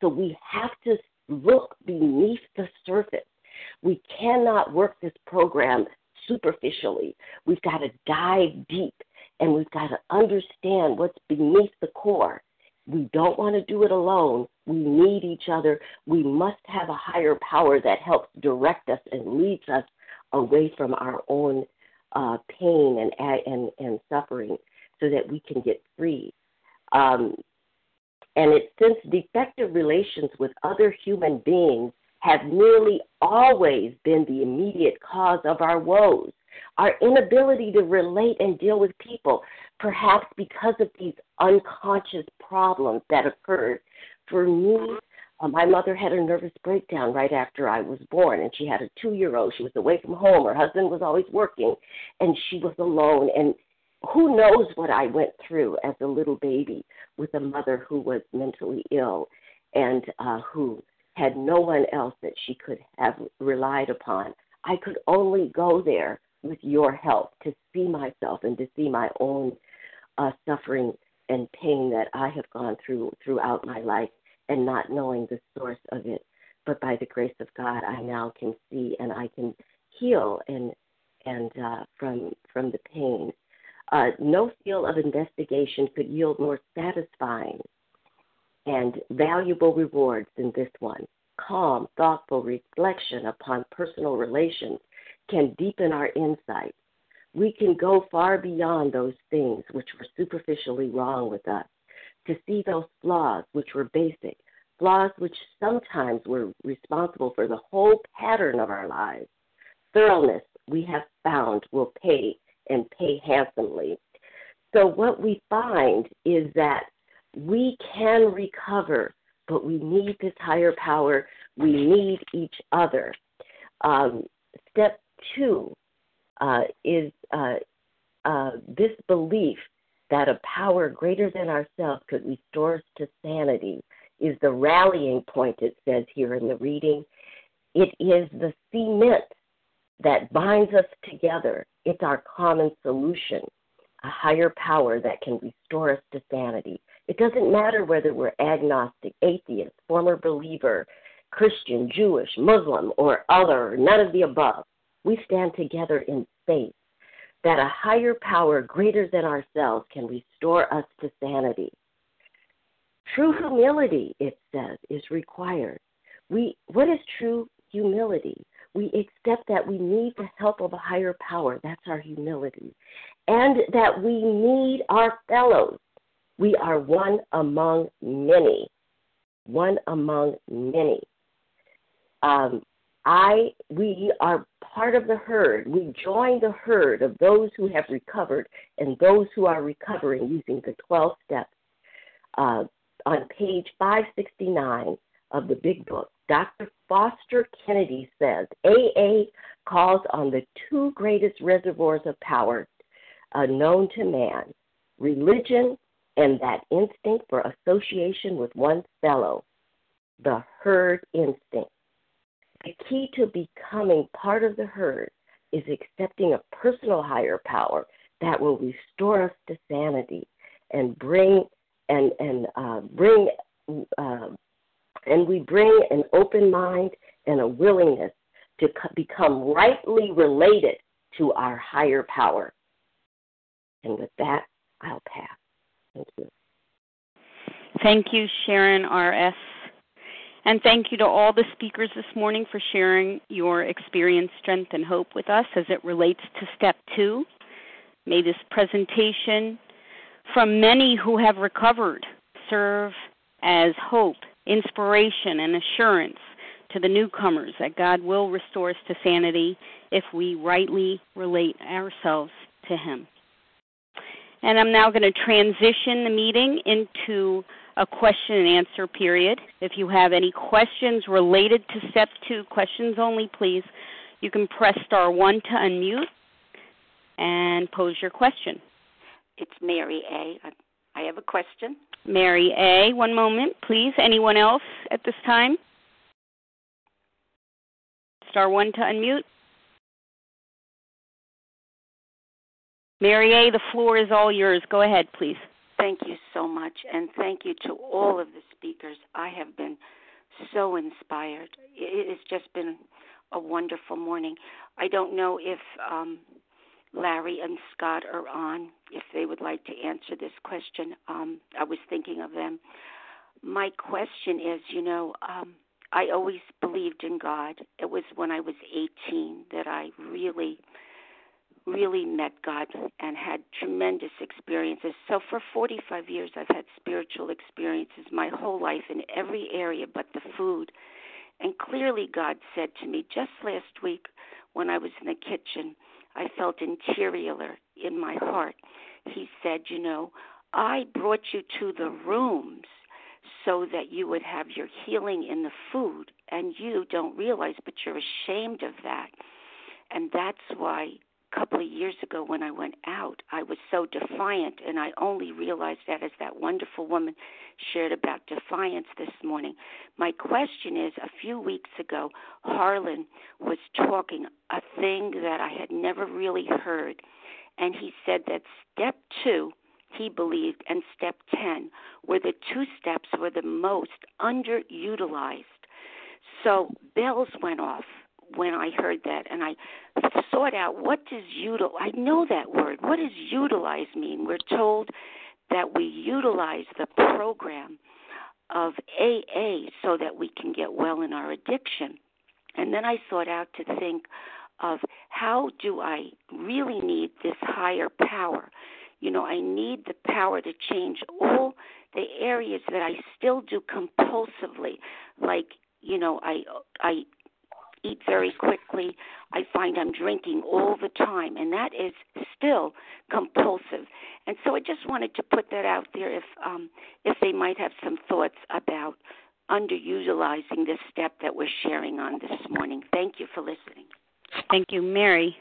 So we have to look beneath the surface. We cannot work this program superficially. We've got to dive deep and we've got to understand what's beneath the core. We don't want to do it alone. We need each other. We must have a higher power that helps direct us and leads us away from our own uh, pain and, and, and suffering so that we can get free. Um, and it, since defective relations with other human beings have nearly always been the immediate cause of our woes, our inability to relate and deal with people, perhaps because of these unconscious problems that occurred. For me, uh, my mother had a nervous breakdown right after I was born, and she had a two year old. She was away from home. Her husband was always working, and she was alone. And who knows what I went through as a little baby with a mother who was mentally ill and uh, who had no one else that she could have relied upon. I could only go there with your help to see myself and to see my own uh, suffering and pain that I have gone through throughout my life and not knowing the source of it. But by the grace of God, I now can see and I can heal and and uh, from from the pain. Uh, no field of investigation could yield more satisfying and valuable rewards in this one. Calm, thoughtful reflection upon personal relations can deepen our insight. We can go far beyond those things which were superficially wrong with us to see those flaws which were basic, flaws which sometimes were responsible for the whole pattern of our lives. Thoroughness, we have found, will pay and pay handsomely. So, what we find is that we can recover, but we need this higher power. We need each other. Um, step two uh, is uh, uh, this belief that a power greater than ourselves could restore us to sanity is the rallying point, it says here in the reading. It is the cement that binds us together. It's our common solution, a higher power that can restore us to sanity. It doesn't matter whether we're agnostic, atheist, former believer, Christian, Jewish, Muslim, or other, none of the above we stand together in faith that a higher power greater than ourselves can restore us to sanity. True humility, it says, is required. We, what is true humility? We accept that we need the help of a higher power. That's our humility. And that we need our fellows. We are one among many. One among many. Um, I we are part of the herd. We join the herd of those who have recovered and those who are recovering using the 12 steps. Uh, on page 569 of the Big Book, Dr. Foster Kennedy says AA calls on the two greatest reservoirs of power uh, known to man religion and that instinct for association with one's fellow, the herd instinct. The key to becoming part of the herd is accepting a personal higher power that will restore us to sanity and bring and and uh, bring uh, and we bring an open mind and a willingness to become rightly related to our higher power. And with that, I'll pass. Thank you. Thank you, Sharon R.S. And thank you to all the speakers this morning for sharing your experience, strength, and hope with us as it relates to step two. May this presentation from many who have recovered serve as hope, inspiration, and assurance to to the newcomers that God will restore us to sanity if we rightly relate ourselves to Him. And I'm now going to transition the meeting into a question and answer period. If you have any questions related to step two, questions only, please, you can press star one to unmute and pose your question. It's Mary A. I have a question. Mary A. One moment, please. Anyone else at this time? Star one to unmute. Mary A., the floor is all yours. Go ahead, please. Thank you so much, and thank you to all of the speakers. I have been so inspired. It has just been a wonderful morning. I don't know if um, Larry and Scott are on, if they would like to answer this question. Um, I was thinking of them. My question is you know, um, I always believed in God. It was when I was 18 that I really really met God and had tremendous experiences. So for 45 years, I've had spiritual experiences my whole life in every area but the food. And clearly, God said to me just last week when I was in the kitchen, I felt interior in my heart. He said, You know, I brought you to the rooms so that you would have your healing in the food, and you don't realize, but you're ashamed of that. And that's why couple of years ago when I went out, I was so defiant, and I only realized that as that wonderful woman shared about defiance this morning. My question is a few weeks ago, Harlan was talking a thing that I had never really heard, and he said that step two, he believed, and step 10 were the two steps were the most underutilized. So bells went off when I heard that, and I sought out what does util. I know that word. What does utilize mean? We're told that we utilize the program of AA so that we can get well in our addiction. And then I sought out to think of how do I really need this higher power? You know, I need the power to change all the areas that I still do compulsively, like you know, I I eat very quickly. I find I'm drinking all the time, and that is still compulsive. And so I just wanted to put that out there if um, if they might have some thoughts about underutilizing this step that we're sharing on this morning. Thank you for listening. Thank you, Mary.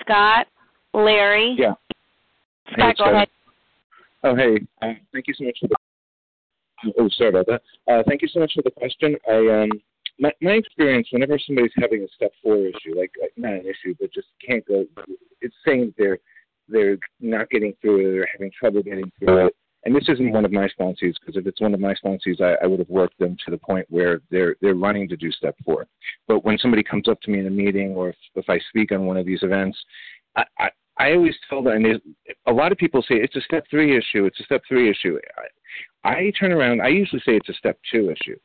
Scott, Larry. Yeah. Scott, hey, go ahead. Oh, hey. Uh, thank you so much for the. Oh, sorry about that. Uh, thank you so much for the question. I um, my, my experience whenever somebody's having a step four issue, like uh, not an issue, but just can't go, it's saying they're they're not getting through it or having trouble getting through it. And this isn't one of my sponsees because if it's one of my sponsees, I, I would have worked them to the point where they're they're running to do step four. But when somebody comes up to me in a meeting or if, if I speak on one of these events, I, I, I always tell them, and a lot of people say it's a step three issue. It's a step three issue. I, I turn around. I usually say it's a step two issue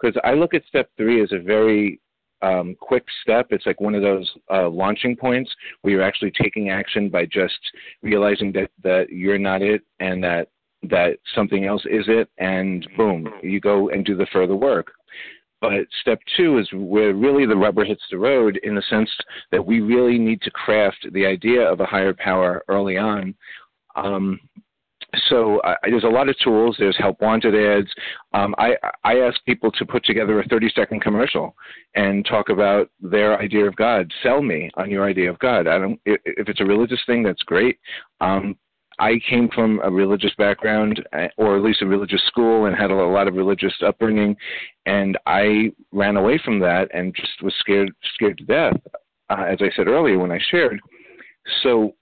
because I look at step three as a very um, quick step. It's like one of those uh, launching points where you're actually taking action by just realizing that that you're not it and that that something else is it, and boom, you go and do the further work. But step two is where really the rubber hits the road in the sense that we really need to craft the idea of a higher power early on. Um, so uh, there's a lot of tools. There's help wanted ads. Um, I I ask people to put together a 30 second commercial and talk about their idea of God. Sell me on your idea of God. I don't. If it's a religious thing, that's great. Um, I came from a religious background, uh, or at least a religious school, and had a lot of religious upbringing, and I ran away from that and just was scared scared to death. Uh, as I said earlier when I shared. So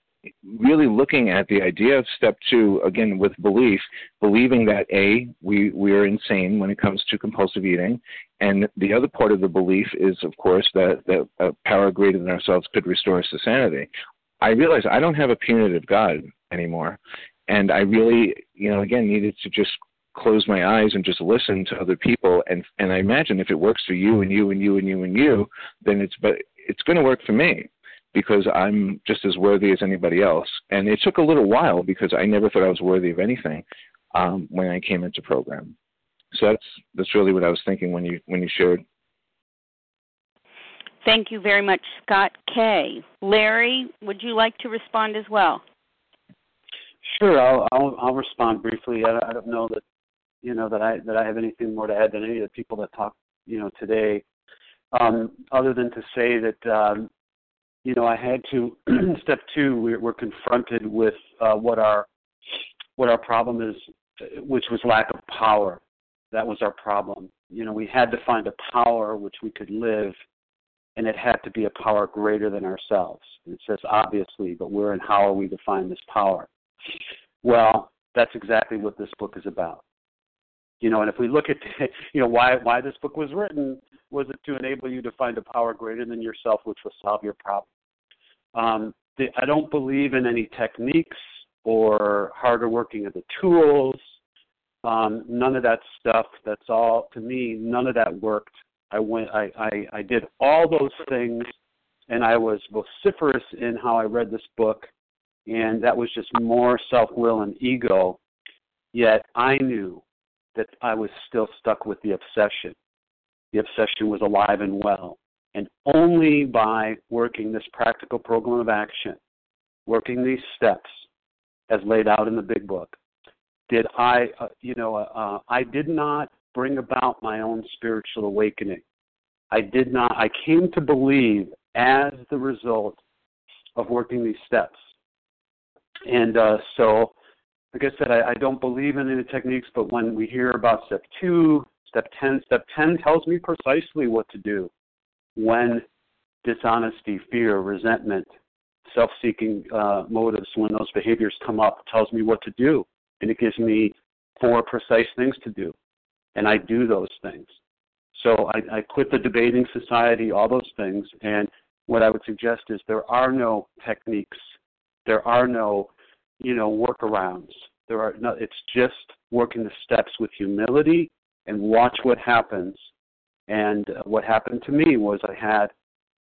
really looking at the idea of step two again with belief, believing that a we we are insane when it comes to compulsive eating, and the other part of the belief is of course that that a power greater than ourselves could restore us to sanity. I realize I don't have a punitive God anymore, and I really you know again needed to just close my eyes and just listen to other people. And and I imagine if it works for you and you and you and you and you, then it's but it's going to work for me because I'm just as worthy as anybody else. And it took a little while because I never thought I was worthy of anything um, when I came into program. So that's that's really what I was thinking when you when you shared. Thank you very much, Scott K. Larry, would you like to respond as well? Sure, I'll I'll, I'll respond briefly. I, I don't know that you know that I that I have anything more to add than any of the people that talked you know today, um, other than to say that um, you know I had to (clears throat) step two. We're, we're confronted with uh, what our what our problem is, which was lack of power. That was our problem. You know, we had to find a power which we could live, and it had to be a power greater than ourselves. It says obviously, but where and how are we to find this power? Well, that's exactly what this book is about. You know, and if we look at (laughs) you know why why this book was written, was it to enable you to find a power greater than yourself, which will solve your problem? Um, the, I don't believe in any techniques or harder working of the tools. Um, none of that stuff. That's all to me. None of that worked. I went. I, I I did all those things, and I was vociferous in how I read this book, and that was just more self will and ego. Yet I knew that I was still stuck with the obsession. The obsession was alive and well. And only by working this practical program of action, working these steps as laid out in the big book, did I, uh, you know, uh, uh, I did not bring about my own spiritual awakening. I did not, I came to believe as the result of working these steps. And uh, so like I said, I, I don't believe in any techniques, but when we hear about step two, step 10, step 10 tells me precisely what to do when dishonesty, fear, resentment, self seeking uh, motives, when those behaviors come up, tells me what to do. And it gives me four precise things to do. And I do those things. So I, I quit the debating society, all those things. And what I would suggest is there are no techniques, there are no you know, workarounds. There are no, it's just working the steps with humility and watch what happens. And what happened to me was I had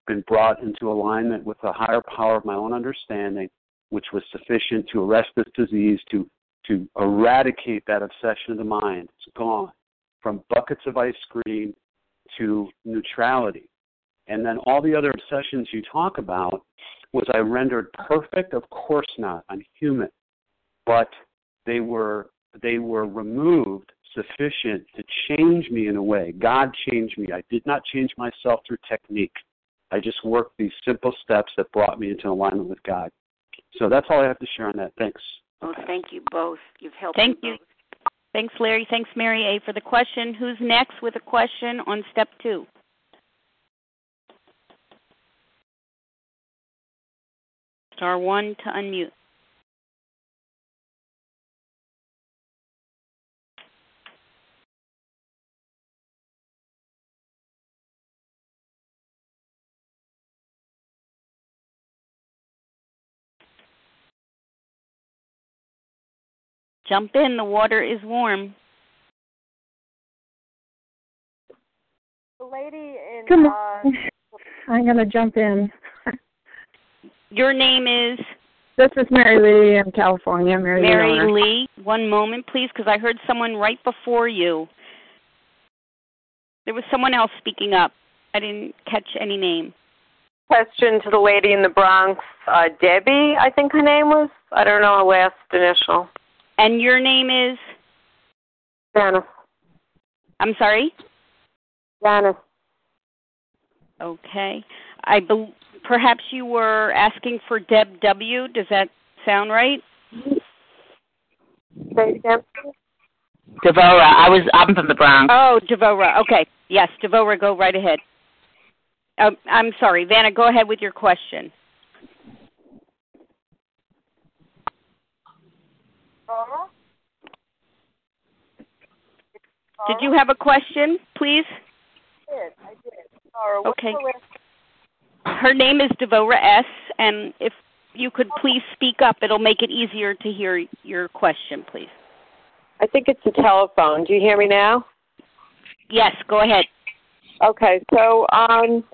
been brought into alignment with the higher power of my own understanding, which was sufficient to arrest this disease, to to eradicate that obsession of the mind. It's gone from buckets of ice cream to neutrality. And then all the other obsessions you talk about was I rendered perfect? Of course not. I'm human. But they were they were removed sufficient to change me in a way. God changed me. I did not change myself through technique. I just worked these simple steps that brought me into alignment with God. So that's all I have to share on that. Thanks. Oh, thank you both. You've helped. Thank you. Both. Thanks, Larry. Thanks, Mary A, for the question. Who's next with a question on step two? Star one to unmute. Jump in, the water is warm. The lady in. Come on. Uh, I'm going to jump in. Your name is? This is Mary Lee in California. Mary, Mary Lee. One moment, please, because I heard someone right before you. There was someone else speaking up. I didn't catch any name. Question to the lady in the Bronx, uh, Debbie, I think her name was. I don't know her last initial. And your name is? Janice. I'm sorry? Janice. Okay. I be- perhaps you were asking for Deb W. Does that sound right? Devora. I was. I'm from the Bronx. Oh, Devora. Okay. Yes, Devora. Go right ahead. Uh, I'm sorry, Vanna. Go ahead with your question. Did you have a question, please? I did. I did. okay her name is Devora S. And if you could please speak up, it'll make it easier to hear your question, please. I think it's a telephone. Do you hear me now? Yes, go ahead. Okay, so um,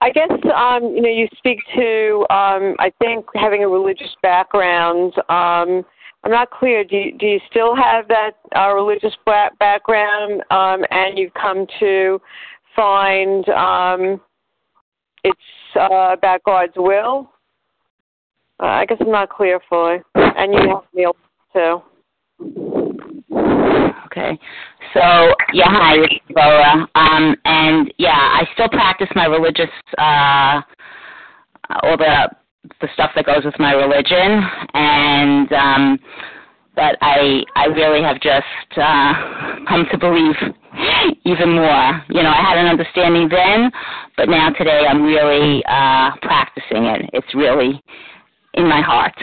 I guess um, you know you speak to um, I think having a religious background. Um, I'm not clear. Do you, do you still have that uh, religious background, um, and you've come to find um, it's uh, about God's will. Uh, I guess I'm not clear fully, and you have me too. Okay. So yeah, hi, it's. Um, and yeah, I still practice my religious uh, all the the stuff that goes with my religion, and um, but I I really have just uh, come to believe even more. You know, I had an understanding then, but now today I'm really uh, practicing it. It's really in my heart.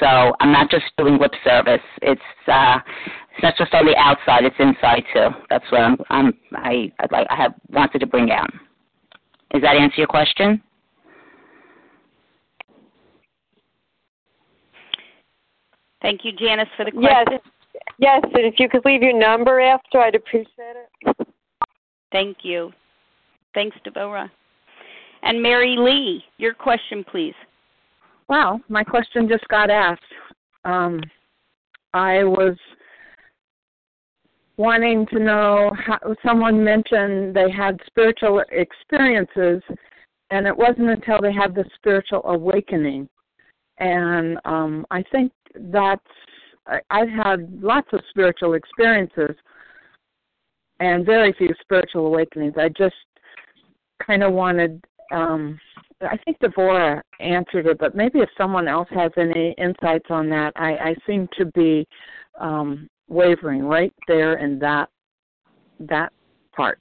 So I'm not just doing lip service. It's uh, it's not just on the outside; it's inside too. That's what I'm. I'm I I'd like I have wanted to bring out. Does that answer your question? Thank you, Janice, for the question. Yes, yes, and if you could leave your number after, I'd appreciate it. Thank you. Thanks, Deborah. And Mary Lee, your question, please. Wow, my question just got asked. Um, I was wanting to know how someone mentioned they had spiritual experiences, and it wasn't until they had the spiritual awakening. And um, I think that's I've had lots of spiritual experiences and very few spiritual awakenings. I just kind of wanted um I think Devora answered it, but maybe if someone else has any insights on that, I, I seem to be um, wavering right there in that that part.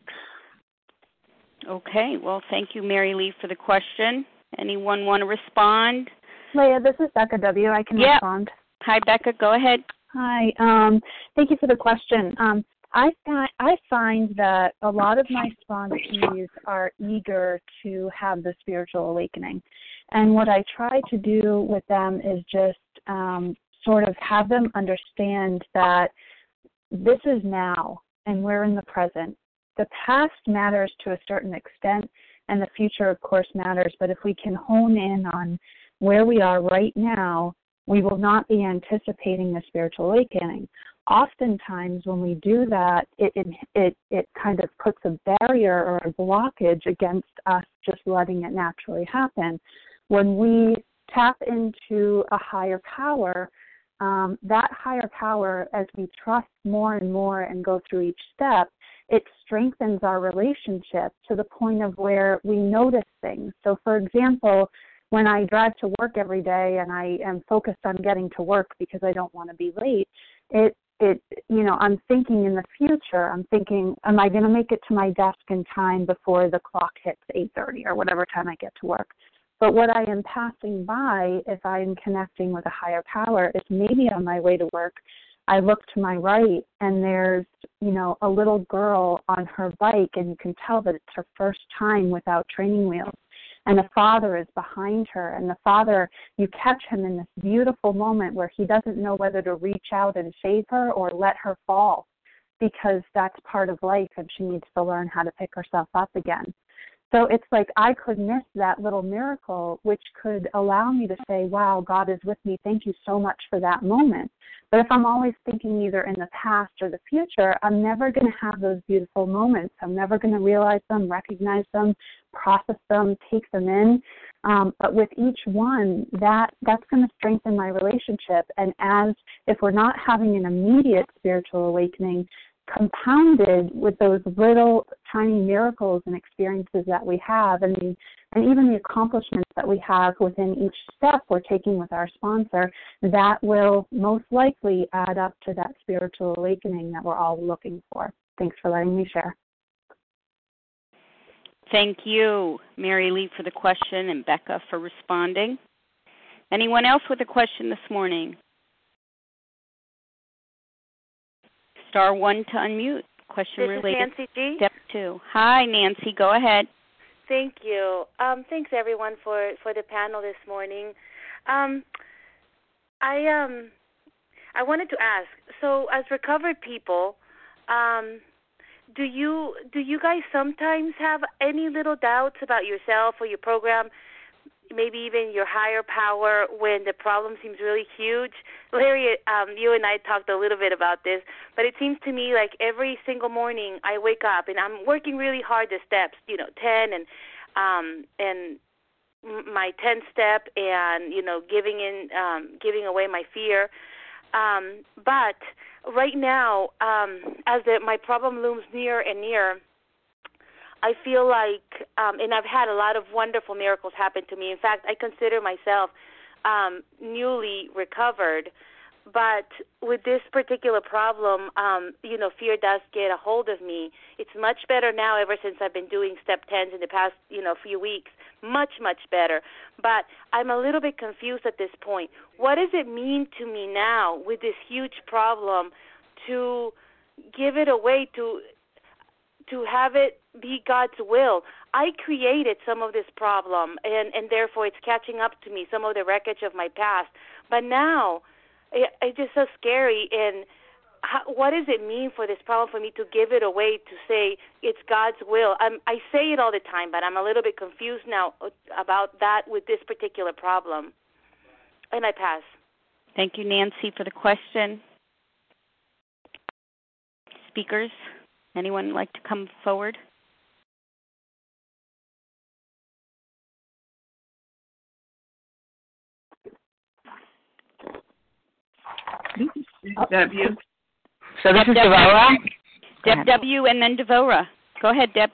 Okay. Well, thank you, Mary Lee, for the question. Anyone want to respond? Leah, this is Becca W. I can Yeah. respond. Hi, Becca. Go ahead. Hi. Um, thank you for the question. Um, I find I find that a lot of my sponsees are eager to have the spiritual awakening, and what I try to do with them is just um, sort of have them understand that this is now, and we're in the present. The past matters to a certain extent, and the future, of course, matters. But if we can hone in on where we are right now, we will not be anticipating the spiritual awakening. Oftentimes, when we do that, it, it it it kind of puts a barrier or a blockage against us just letting it naturally happen. When we tap into a higher power, um, that higher power, as we trust more and more and go through each step, it strengthens our relationship to the point of where we notice things. So, for example, when I drive to work every day and I am focused on getting to work because I don't want to be late, it it you know I'm thinking in the future. I'm thinking, am I going to make it to my desk in time before the clock hits 8:30 or whatever time I get to work? But what I am passing by, if I am connecting with a higher power, is maybe on my way to work. I look to my right and there's, you know, a little girl on her bike and you can tell that it's her first time without training wheels and the father is behind her. And the father you catch him in this beautiful moment where he doesn't know whether to reach out and save her or let her fall because that's part of life and she needs to learn how to pick herself up again so it's like I could miss that little miracle, which could allow me to say, wow, God is with me. Thank you so much for that moment. But if I'm always thinking either in the past or the future, I'm never going to have those beautiful moments. I'm never going to realize them, recognize them, process them, take them in. Um, but with each one, that that's going to strengthen my relationship. And as if we're not having an immediate spiritual awakening, compounded with those little tiny miracles and experiences that we have and the, and even the accomplishments that we have within each step we're taking with our sponsor that will most likely add up to that spiritual awakening that we're all looking for thanks for letting me share Thank you, Mary Lee, for the question and Becca for responding. Anyone else with a question this morning? Star one to unmute. Question This is. Nancy G. Step two. Hi, Nancy. Go ahead. Thank you. Um, thanks everyone for for the panel this morning. Um, I um, I wanted to ask. So, as recovered people, um, do you do you guys sometimes have any little doubts about yourself or your program? Maybe even your higher power when the problem seems really huge. (laughs) Larry, um, you and I talked a little bit about this, but it seems to me like every single morning I wake up and I'm working really hard the steps, you know, ten, and um, and my 10 step and you know giving in um giving away my fear um but right now um as the, my problem looms near and near I feel like um and I've had a lot of wonderful miracles happen to me in fact I consider myself um newly recovered but with this particular problem, um, you know, fear does get a hold of me. It's much better now ever since I've been doing step tens in the past, you know, few weeks. Much, much better. But I'm a little bit confused at this point. What does it mean to me now with this huge problem to give it away to to have it be God's will. I created some of this problem and and therefore it's catching up to me some of the wreckage of my past. But now it, it's just so scary. And how, what does it mean for this problem for me to give it away to say it's God's will? I'm, I say it all the time, but I'm a little bit confused now uh, about that with this particular problem. And I pass. Thank you, Nancy, for the question. Speakers, anyone like to come forward? W. So this is Devora. Deb W. and then Devora. Go ahead, Deb.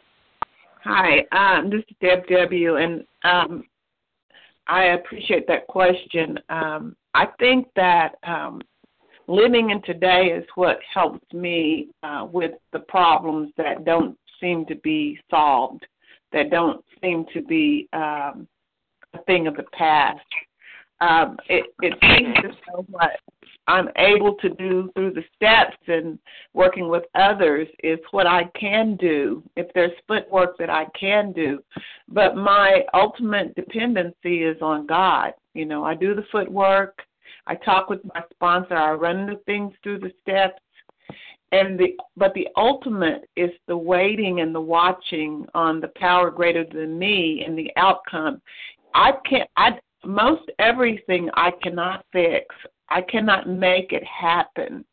Hi, um, this is Deb W. And um, I appreciate that question. Um, I think that um, living in today is what helps me uh, with the problems that don't seem to be solved, that don't seem to be um, a thing of the past. Um, it, it seems to know what I'm able to do through the steps and working with others is what I can do. If there's footwork that I can do, but my ultimate dependency is on God. You know, I do the footwork. I talk with my sponsor. I run the things through the steps. And the but the ultimate is the waiting and the watching on the power greater than me and the outcome. I can't I most everything I cannot fix. I cannot make it happen,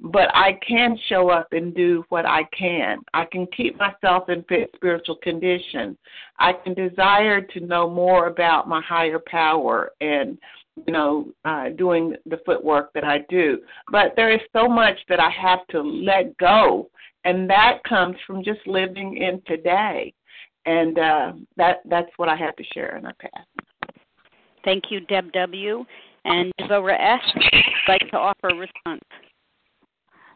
but I can show up and do what I can. I can keep myself in fit spiritual condition. I can desire to know more about my higher power and you know, uh, doing the footwork that I do. But there is so much that I have to let go, and that comes from just living in today. And uh, that that's what I have to share, and I pass. Thank you, Deb W. And Devora S. would like to offer a response.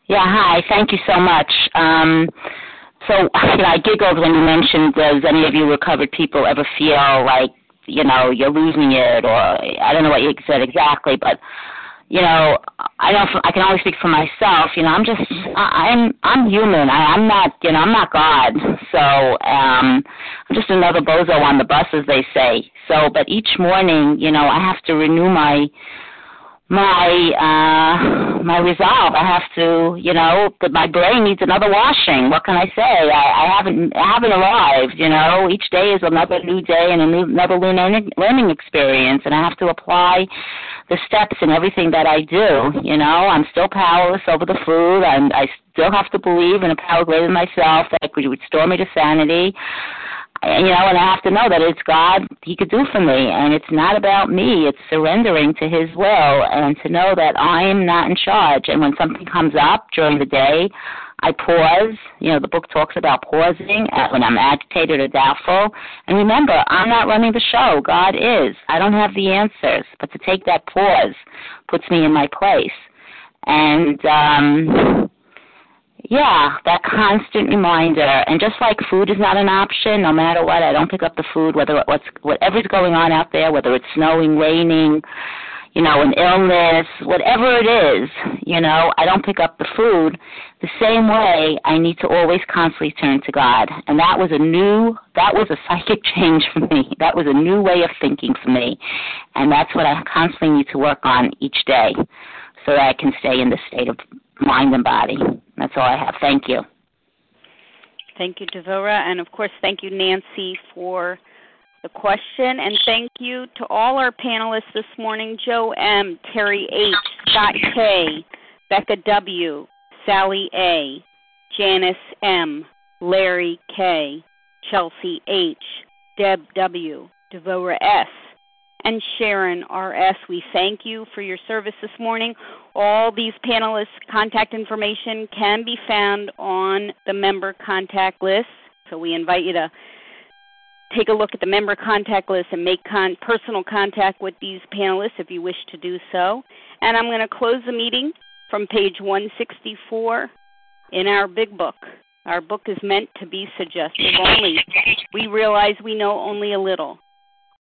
Yeah, hi. Thank you so much. Um, so, (laughs) you know, I giggled when you mentioned, does any of you recovered people ever feel like, you know, you're losing it, or I don't know what you said exactly, but you know, I know I can only speak for myself. You know, I'm just I, I'm I'm human. I, I'm not you know I'm not God. So um, I'm just another bozo on the bus, as they say. So, but each morning, you know, I have to renew my my uh my resolve. I have to you know that my brain needs another washing. What can i say? I i haven't I haven't arrived you know. Each day is another new day and a new another learning learning experience and i have to apply the steps in everything that i do you know. I'm still powerless over the food. I'm i still have to believe in a power greater than myself that would restore me to sanity you know, and I have to know that it's God He could do for me, and it's not about me. It's surrendering to His will, and to know that I'm not in charge. And when something comes up during the day, I pause. You know, the book talks about pausing when I'm agitated or doubtful. And remember, I'm not running the show. God is. I don't have the answers, but to take that pause puts me in my place. And um yeah, that constant reminder. And just like food is not an option, no matter what, I don't pick up the food, whether what's whatever's going on out there, whether it's snowing, raining, you know, an illness, whatever it is, you know, I don't pick up the food. The same way, I need to always constantly turn to God. And that was a new, that was a psychic (laughs) change for me. That was a new way of thinking for me. And that's what I constantly need to work on each day so that I can stay in the state of mind and body. That's all I have. Thank you. Thank you, Devora. And of course, thank you, Nancy, for the question. And thank you to all our panelists this morning Joe M., Terry H., Scott K., Becca W., Sally A., Janice M., Larry K., Chelsea H., Deb W., Devora S., and Sharon R.S. We thank you for your service this morning. All these panelists' contact information can be found on the member contact list, so we invite you to take a look at the member contact list and make con- personal contact with these panelists if you wish to do so. And I'm going to close the meeting from page 164 in our big book. Our book is meant to be suggestive only. We realize we know only a little.